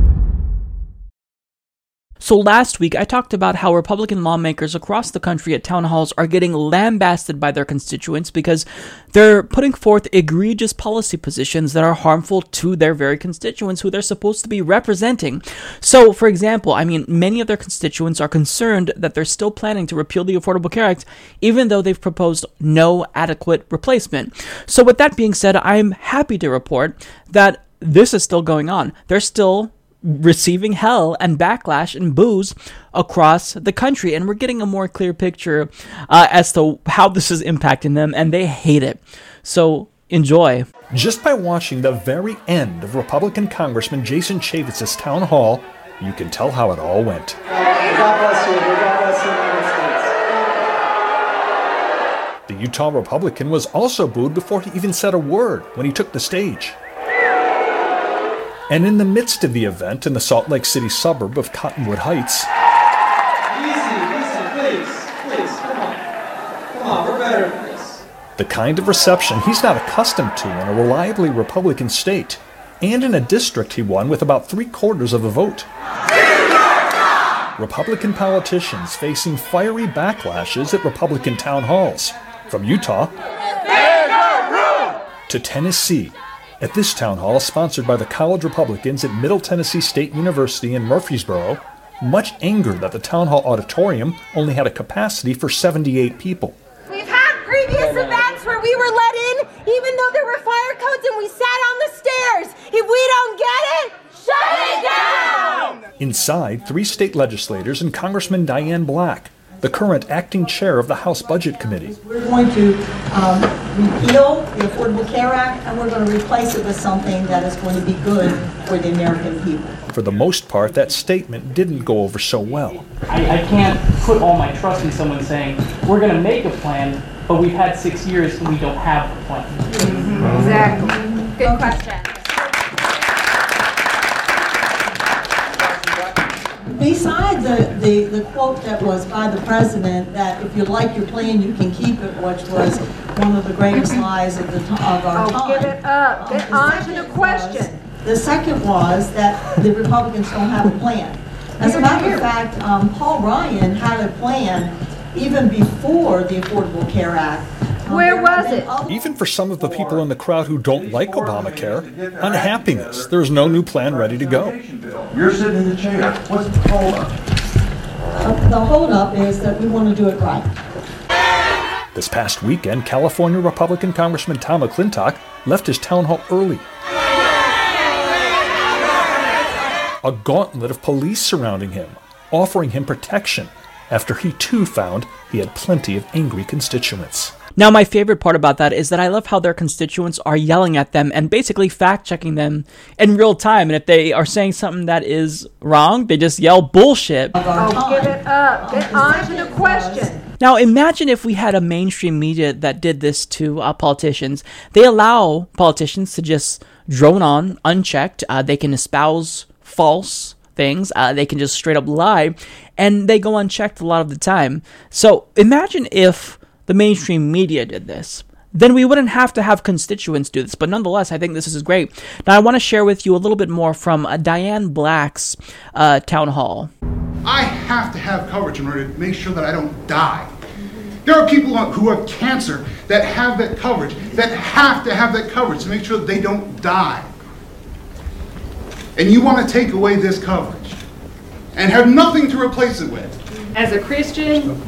So last week, I talked about how Republican lawmakers across the country at town halls are getting lambasted by their constituents because they're putting forth egregious policy positions that are harmful to their very constituents who they're supposed to be representing. So, for example, I mean, many of their constituents are concerned that they're still planning to repeal the Affordable Care Act, even though they've proposed no adequate replacement. So, with that being said, I'm happy to report that this is still going on. They're still receiving hell and backlash and boos across the country. And we're getting a more clear picture uh, as to how this is impacting them, and they hate it. So enjoy. Just by watching the very end of Republican Congressman Jason Chaffetz's town hall, you can tell how it all went. The Utah Republican was also booed before he even said a word when he took the stage. And in the midst of the event in the Salt Lake City suburb of Cottonwood Heights, Easy, easy, please, please, come on. Come on, we're better than this. the kind of reception he's not accustomed to in a reliably Republican state, and in a district he won with about three quarters of a vote. Republican politicians facing fiery backlashes at Republican town halls. From Utah to Tennessee, at this town hall, sponsored by the College Republicans at Middle Tennessee State University in Murfreesboro, much anger that the town hall auditorium only had a capacity for 78 people. We've had previous events where we were let in even though there were fire codes and we sat on the stairs. If we don't get it, shut it down! Inside, three state legislators and Congressman Diane Black the current acting chair of the House Budget Committee. We're going to um, repeal the Affordable Care Act and we're going to replace it with something that is going to be good for the American people. For the most part, that statement didn't go over so well. I, I can't put all my trust in someone saying, we're going to make a plan, but we've had six years and we don't have a plan. Exactly. Good question. Beside the, the, the quote that was by the president that if you like your plan, you can keep it, which was one of the greatest lies of, the, of our Oh, time. give it up. Get on to the question. The second was that the Republicans don't have a plan. As a matter of fact, um, Paul Ryan had a plan even before the Affordable Care Act. Um, Where was it? Even for some of the people in the crowd who don't like Obamacare, unhappiness. There's no new plan ready to go. You're sitting in the chair. What's the holdup? Uh, The holdup is that we want to do it right. This past weekend, California Republican Congressman Tom McClintock left his town hall early. A gauntlet of police surrounding him, offering him protection after he too found he had plenty of angry constituents. Now, my favorite part about that is that I love how their constituents are yelling at them and basically fact checking them in real time. And if they are saying something that is wrong, they just yell bullshit. Oh, give it up. Get on to the question. Now, imagine if we had a mainstream media that did this to uh, politicians. They allow politicians to just drone on unchecked. Uh, they can espouse false things. Uh, they can just straight up lie, and they go unchecked a lot of the time. So imagine if the mainstream media did this. Then we wouldn't have to have constituents do this. But nonetheless, I think this is great. Now, I want to share with you a little bit more from uh, Diane Black's uh, town hall. I have to have coverage in order to make sure that I don't die. There are people who have cancer that have that coverage, that have to have that coverage to make sure that they don't die. And you want to take away this coverage and have nothing to replace it with. As a Christian,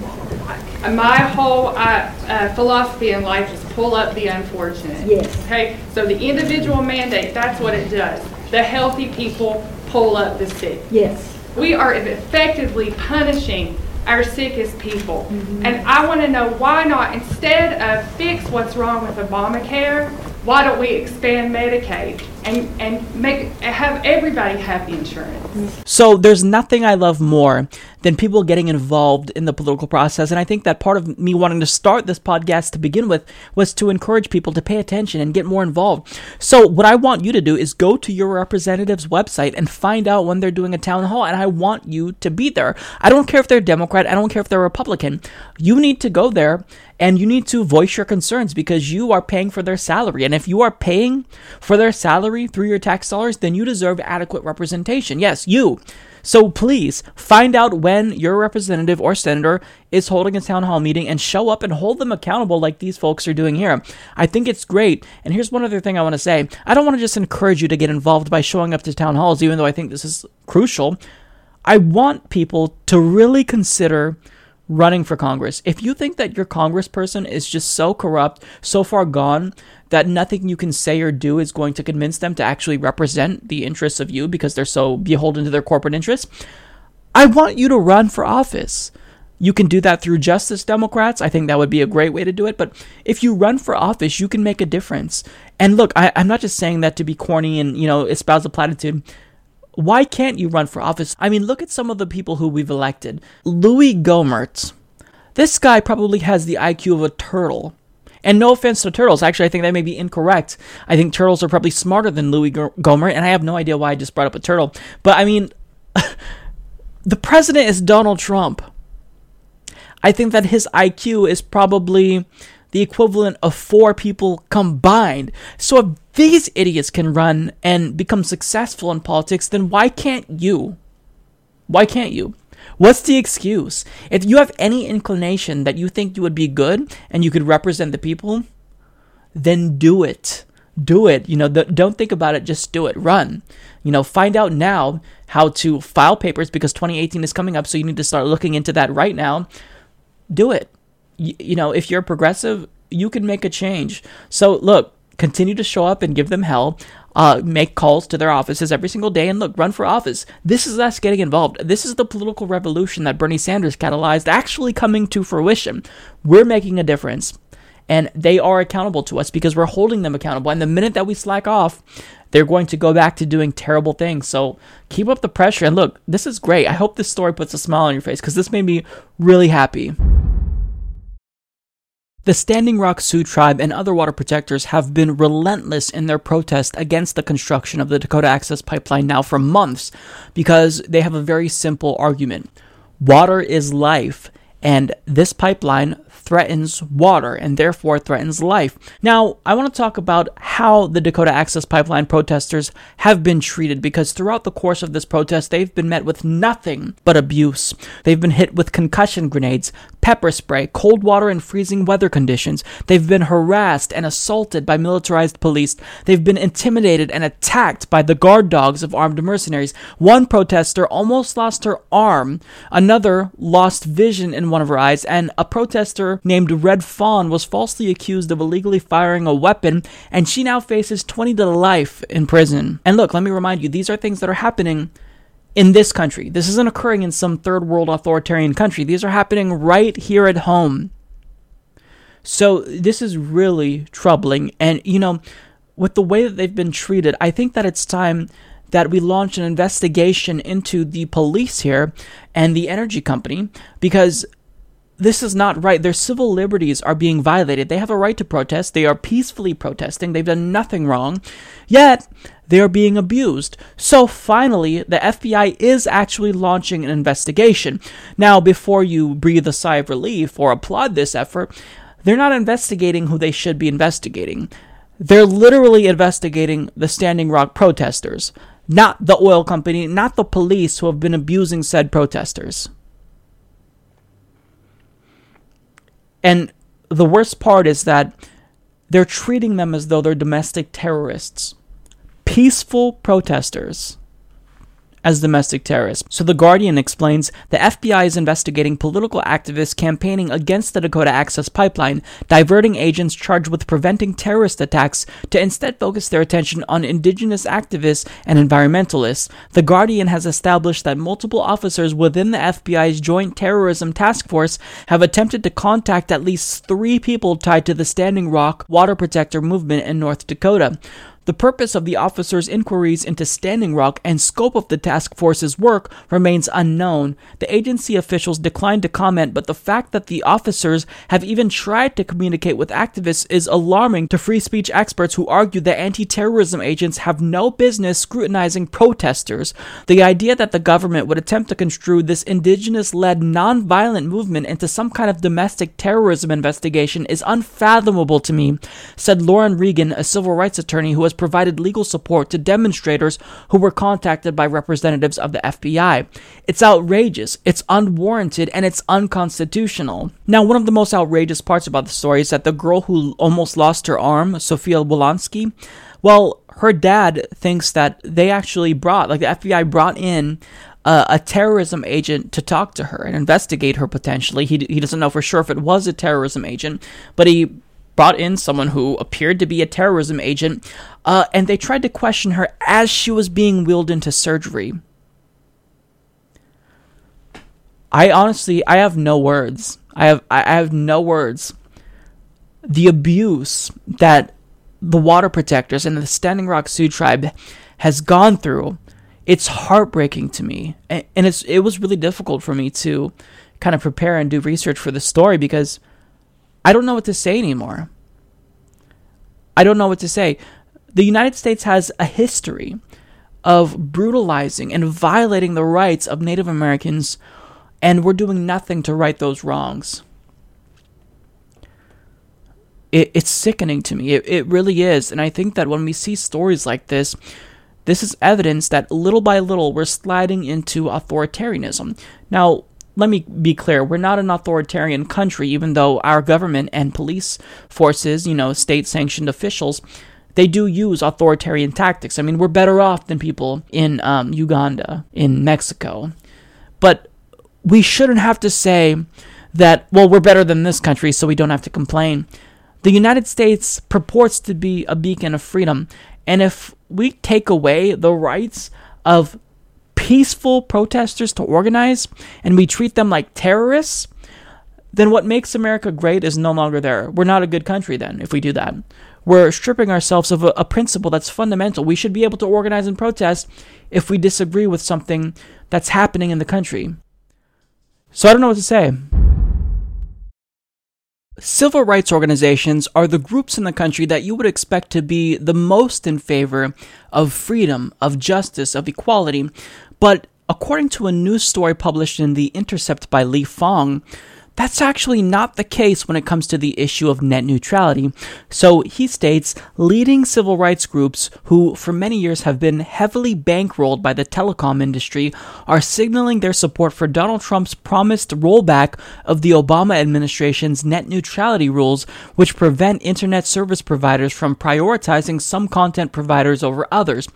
my whole uh, uh, philosophy in life is pull up the unfortunate. Yes. Okay, so the individual mandate, that's what it does. The healthy people pull up the sick. Yes. We are effectively punishing our sickest people. And I want to know why not, instead of fix what's wrong with Obamacare, why don't we expand Medicaid and, and make have everybody have insurance? So there's nothing I love more than people getting involved in the political process. And I think that part of me wanting to start this podcast to begin with was to encourage people to pay attention and get more involved. So what I want you to do is go to your representative's website and find out when they're doing a town hall. And I want you to be there. I don't care if they're Democrat. I don't care if they're Republican. You need to go there and you need to voice your concerns because you are paying for their salary. And if you are paying for their salary through your tax dollars, then you deserve adequate representation. Yes, you. So please find out when your representative or senator is holding a town hall meeting and show up and hold them accountable like these folks are doing here. I think it's great. And here's one other thing I want to say. I don't want to just encourage you to get involved by showing up to town halls, even though I think this is crucial. I want people to really consider running for Congress. If you think that your congressperson is just so corrupt, so far gone, that nothing you can say or do is going to convince them to actually represent the interests of you because they're so beholden to their corporate interests, I want you to run for office. You can do that through Justice Democrats. I think that would be a great way to do it. But if you run for office, you can make a difference. And look, I, am not just saying that to be corny and, you know, espouse a platitude. Why can't you run for office? I mean, look at some of the people who we've elected. Louis Gohmert. This guy probably has the IQ of a turtle. And no offense to turtles, actually, I think that may be incorrect. I think turtles are probably smarter than Louis Gohmert, and I have no idea why I just brought up a turtle. But I mean, the president is Donald Trump. I think that his IQ is probably the equivalent of four people combined. So if these idiots can run and become successful in politics, then why can't you? Why can't you? What's the excuse? If you have any inclination that you think you would be good and you could represent the people, then do it. Do it. You know, don't think about it, just do it. Run. You know, find out now how to file papers because 2018 is coming up, so you need to start looking into that right now. Do it. You, you know, if you're progressive, you can make a change. So, look, continue to show up and give them hell. Uh, make calls to their offices every single day and look, run for office. This is us getting involved. This is the political revolution that Bernie Sanders catalyzed actually coming to fruition. We're making a difference. And they are accountable to us because we're holding them accountable. And the minute that we slack off, they're going to go back to doing terrible things. So keep up the pressure. And look, this is great. I hope this story puts a smile on your face because this made me really happy. The Standing Rock Sioux tribe and other water protectors have been relentless in their protest against the construction of the Dakota Access Pipeline now for months because they have a very simple argument. Water is life, and this pipeline threatens water and therefore threatens life. Now, I want to talk about how the Dakota Access Pipeline protesters have been treated because throughout the course of this protest, they've been met with nothing but abuse. They've been hit with concussion grenades, pepper spray, cold water, and freezing weather conditions. They've been harassed and assaulted by militarized police. They've been intimidated and attacked by the guard dogs of armed mercenaries. One protester almost lost her arm, another lost vision in one of her eyes, and a protester named Red Fawn was falsely accused of illegally firing a weapon, and she now faces 20 to life in prison. And look, let me remind you, these are things that are happening in this country. This isn't occurring in some third world authoritarian country. These are happening right here at home. So this is really troubling. And, you know, with the way that they've been treated, I think that it's time that we launch an investigation into the police here and the energy company because this is not right. Their civil liberties are being violated. They have a right to protest. They are peacefully protesting. They've done nothing wrong. Yet, they are being abused. So finally, the FBI is actually launching an investigation. Now, before you breathe a sigh of relief or applaud this effort, they're not investigating who they should be investigating. They're literally investigating the Standing Rock protesters, not the oil company, not the police who have been abusing said protesters. And the worst part is that they're treating them as though they're domestic terrorists. Peaceful protesters as domestic terrorists. So The Guardian explains the FBI is investigating political activists campaigning against the Dakota Access Pipeline, diverting agents charged with preventing terrorist attacks to instead focus their attention on indigenous activists and environmentalists. The Guardian has established that multiple officers within the FBI's Joint Terrorism Task Force have attempted to contact at least three people tied to the Standing Rock Water Protector movement in North Dakota. The purpose of the officers' inquiries into Standing Rock and scope of the task force's work remains unknown. The agency officials declined to comment, but the fact that the officers have even tried to communicate with activists is alarming to free speech experts who argue that anti terrorism agents have no business scrutinizing protesters. The idea that the government would attempt to construe this indigenous led nonviolent movement into some kind of domestic terrorism investigation is unfathomable to me, said Lauren Regan, a civil rights attorney who has provided legal support to demonstrators who were contacted by representatives of the FBI. It's outrageous, it's unwarranted, and it's unconstitutional. Now, one of the most outrageous parts about the story is that the girl who almost lost her arm, Sophia Wilansky, well, her dad thinks that they actually brought, like the FBI brought in uh, a terrorism agent to talk to her and investigate her potentially. He, he doesn't know for sure if it was a terrorism agent, but he brought in someone who appeared to be a terrorism agent, uh, and they tried to question her as she was being wheeled into surgery. I honestly, I have no words. I have, I have no words. The abuse that the water protectors and the Standing Rock Sioux tribe has gone through, it's heartbreaking to me, and, it's it was really difficult for me to kind of prepare and do research for the story because I don't know what to say anymore. I don't know what to say. The United States has a history of brutalizing and violating the rights of Native Americans, and we're doing nothing to right those wrongs. It, it's sickening to me. It, it really is. And I think that when we see stories like this, this is evidence that little by little we're sliding into authoritarianism. Now, let me be clear, we're not an authoritarian country, even though our government and police forces, you know, state sanctioned officials, they do use authoritarian tactics. I mean, we're better off than people in um, Uganda, in Mexico. But we shouldn't have to say that, well, we're better than this country, so we don't have to complain. The United States purports to be a beacon of freedom, and if we take away the rights of peaceful protesters to organize and we treat them like terrorists, then what makes America great is no longer there. We're not a good country then if we do that. We're stripping ourselves of a, a principle that's fundamental. We should be able to organize and protest if we disagree with something that's happening in the country. So I don't know what to say. Civil rights organizations are the groups in the country that you would expect to be the most in favor of freedom, of justice, of equality. But according to a news story published in The Intercept by Lee Fang, that's actually not the case when it comes to the issue of net neutrality. So he states leading civil rights groups, who for many years have been heavily bankrolled by the telecom industry, are signaling their support for Donald Trump's promised rollback of the Obama administration's net neutrality rules, which prevent internet service providers from prioritizing some content providers over others.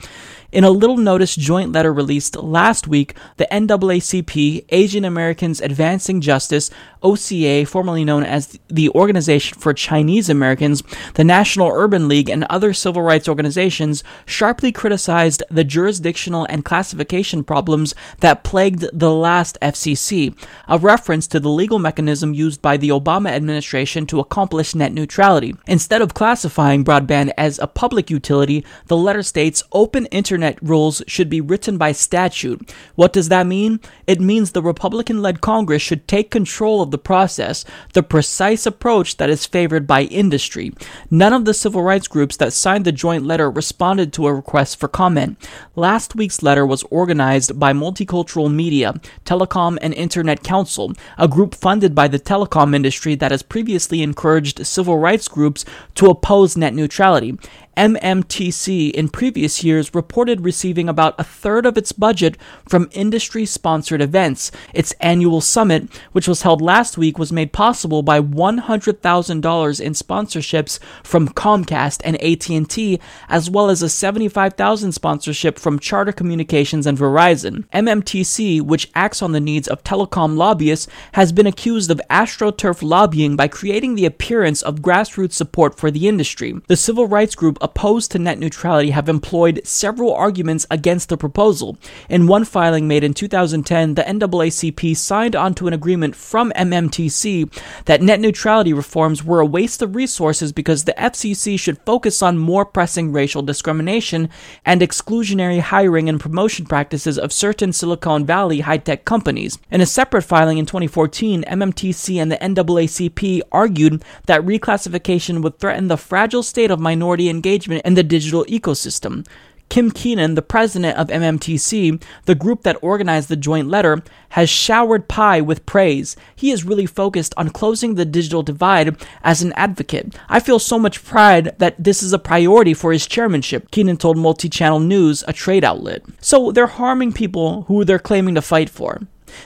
In a little notice joint letter released last week, the NAACP, Asian Americans Advancing Justice, OCA, formerly known as the Organization for Chinese Americans, the National Urban League, and other civil rights organizations sharply criticized the jurisdictional and classification problems that plagued the last FCC, a reference to the legal mechanism used by the Obama administration to accomplish net neutrality. Instead of classifying broadband as a public utility, the letter states open internet rules should be written by statute. What does that mean? It means the Republican led Congress should take control of the process, the precise approach that is favored by industry. None of the civil rights groups that signed the joint letter responded to a request for comment. Last week's letter was organized by Multicultural Media, Telecom and Internet Council, a group funded by the telecom industry that has previously encouraged civil rights groups to oppose net neutrality. MMTC in previous years reported receiving about a third of its budget from industry sponsored events. Its annual summit, which was held last week, was made possible by $100,000 in sponsorships from Comcast and AT&T, as well as a 75,000 sponsorship from Charter Communications and Verizon. MMTC, which acts on the needs of telecom lobbyists, has been accused of astroturf lobbying by creating the appearance of grassroots support for the industry. The civil rights group opposed to net neutrality have employed several arguments against the proposal. In one filing made in 2010, the NAACP signed onto an agreement from MMTC that net neutrality reforms were a waste of resources because the FCC should focus on more pressing racial discrimination and exclusionary hiring and promotion practices of certain Silicon Valley high tech companies. In a separate filing in 2014, MMTC and the NAACP argued that reclassification would threaten the fragile state of minority engagement in the digital ecosystem. Kim Keenan, the president of MMTC, the group that organized the joint letter, has showered Pai with praise. He is really focused on closing the digital divide as an advocate. I feel so much pride that this is a priority for his chairmanship, Keenan told Multi Channel News, a trade outlet. So they're harming people who they're claiming to fight for.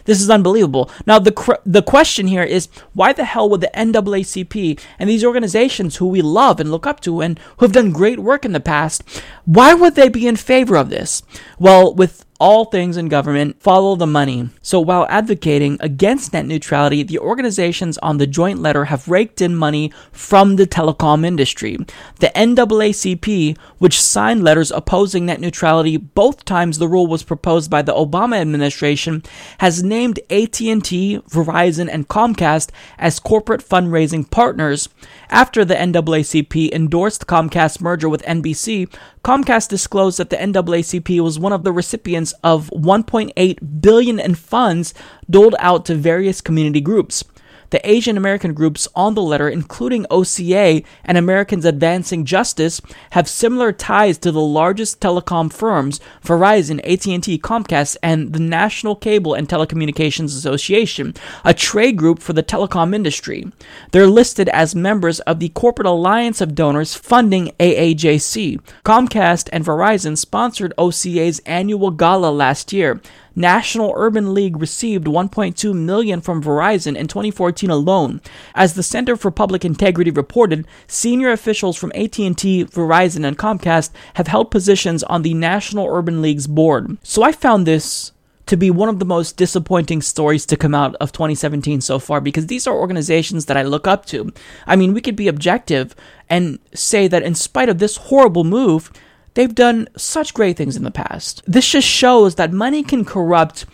This is unbelievable. Now, the cr- the question here is why the hell would the NAACP and these organizations who we love and look up to and who have done great work in the past, why would they be in favor of this? Well, with all things in government follow the money. So while advocating against net neutrality, the organizations on the joint letter have raked in money from the telecom industry. The NAACP, which signed letters opposing net neutrality both times the rule was proposed by the Obama administration, has named AT&T, Verizon, and Comcast as corporate fundraising partners. After the NAACP endorsed Comcast's merger with NBC, Comcast disclosed that the NAACP was one of the recipients of 1.8 billion in funds doled out to various community groups. The Asian American groups on the letter, including OCA and Americans Advancing Justice, have similar ties to the largest telecom firms, Verizon, AT&T, Comcast, and the National Cable and Telecommunications Association, a trade group for the telecom industry. They're listed as members of the Corporate Alliance of Donors funding AAJC. Comcast and Verizon sponsored OCA's annual gala last year. National Urban League received 1.2 million from Verizon in 2014 alone. As the Center for Public Integrity reported, senior officials from AT&T, Verizon, and Comcast have held positions on the National Urban League's board. So I found this to be one of the most disappointing stories to come out of 2017 so far because these are organizations that I look up to. I mean, we could be objective and say that in spite of this horrible move, They've done such great things in the past. This just shows that money can corrupt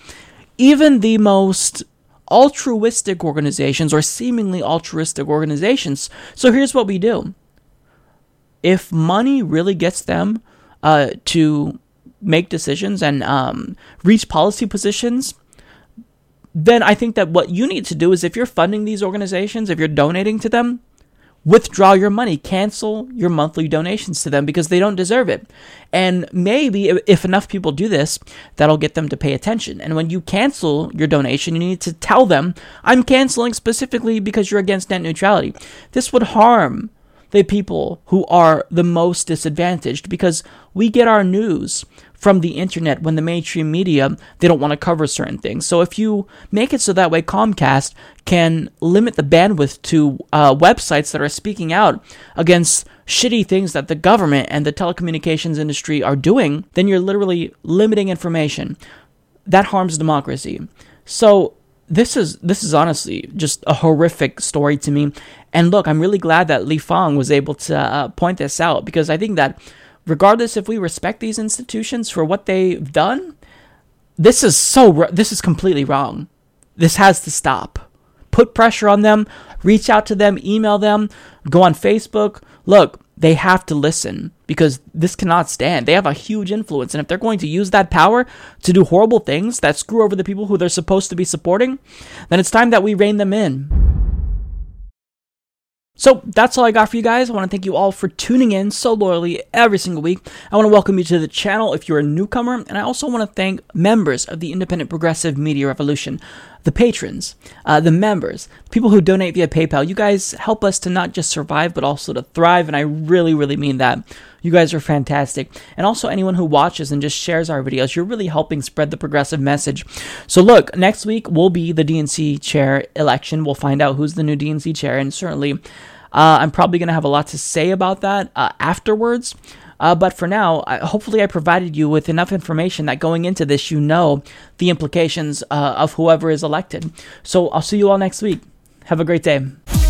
even the most altruistic organizations or seemingly altruistic organizations. So here's what we do if money really gets them uh, to make decisions and um, reach policy positions, then I think that what you need to do is if you're funding these organizations, if you're donating to them, withdraw your money, cancel your monthly donations to them because they don't deserve it. And maybe if enough people do this, that'll get them to pay attention. And when you cancel your donation, you need to tell them, I'm canceling specifically because you're against net neutrality. This would harm the people who are the most disadvantaged because we get our news from the internet when the mainstream media they don't want to cover certain things. So if you make it so that way Comcast can limit the bandwidth to uh, websites that are speaking out against shitty things that the government and the telecommunications industry are doing, then you're literally limiting information. That harms democracy. So this is this is honestly just a horrific story to me. And look, I'm really glad that Lee Fang was able to uh, point this out because I think that regardless if we respect these institutions for what they've done, this is so this is completely wrong. This has to stop. Put pressure on them, reach out to them, email them, go on Facebook. Look, they have to listen because this cannot stand. They have a huge influence. And if they're going to use that power to do horrible things that screw over the people who they're supposed to be supporting, then it's time that we rein them in. So that's all I got for you guys. I want to thank you all for tuning in so loyally every single week. I want to welcome you to the channel if you're a newcomer, and I also want to thank members of the Independent Progressive Media Revolution, the patrons, uh, the members, people who donate via PayPal. You guys help us to not just survive, but also to thrive, and I really, really mean that. You guys are fantastic. And also, anyone who watches and just shares our videos, you're really helping spread the progressive message. So, look, next week will be the DNC chair election. We'll find out who's the new DNC chair, and certainly, uh, I'm probably going to have a lot to say about that uh, afterwards. Uh, but for now, I, hopefully, I provided you with enough information that going into this, you know the implications uh, of whoever is elected. So, I'll see you all next week. Have a great day.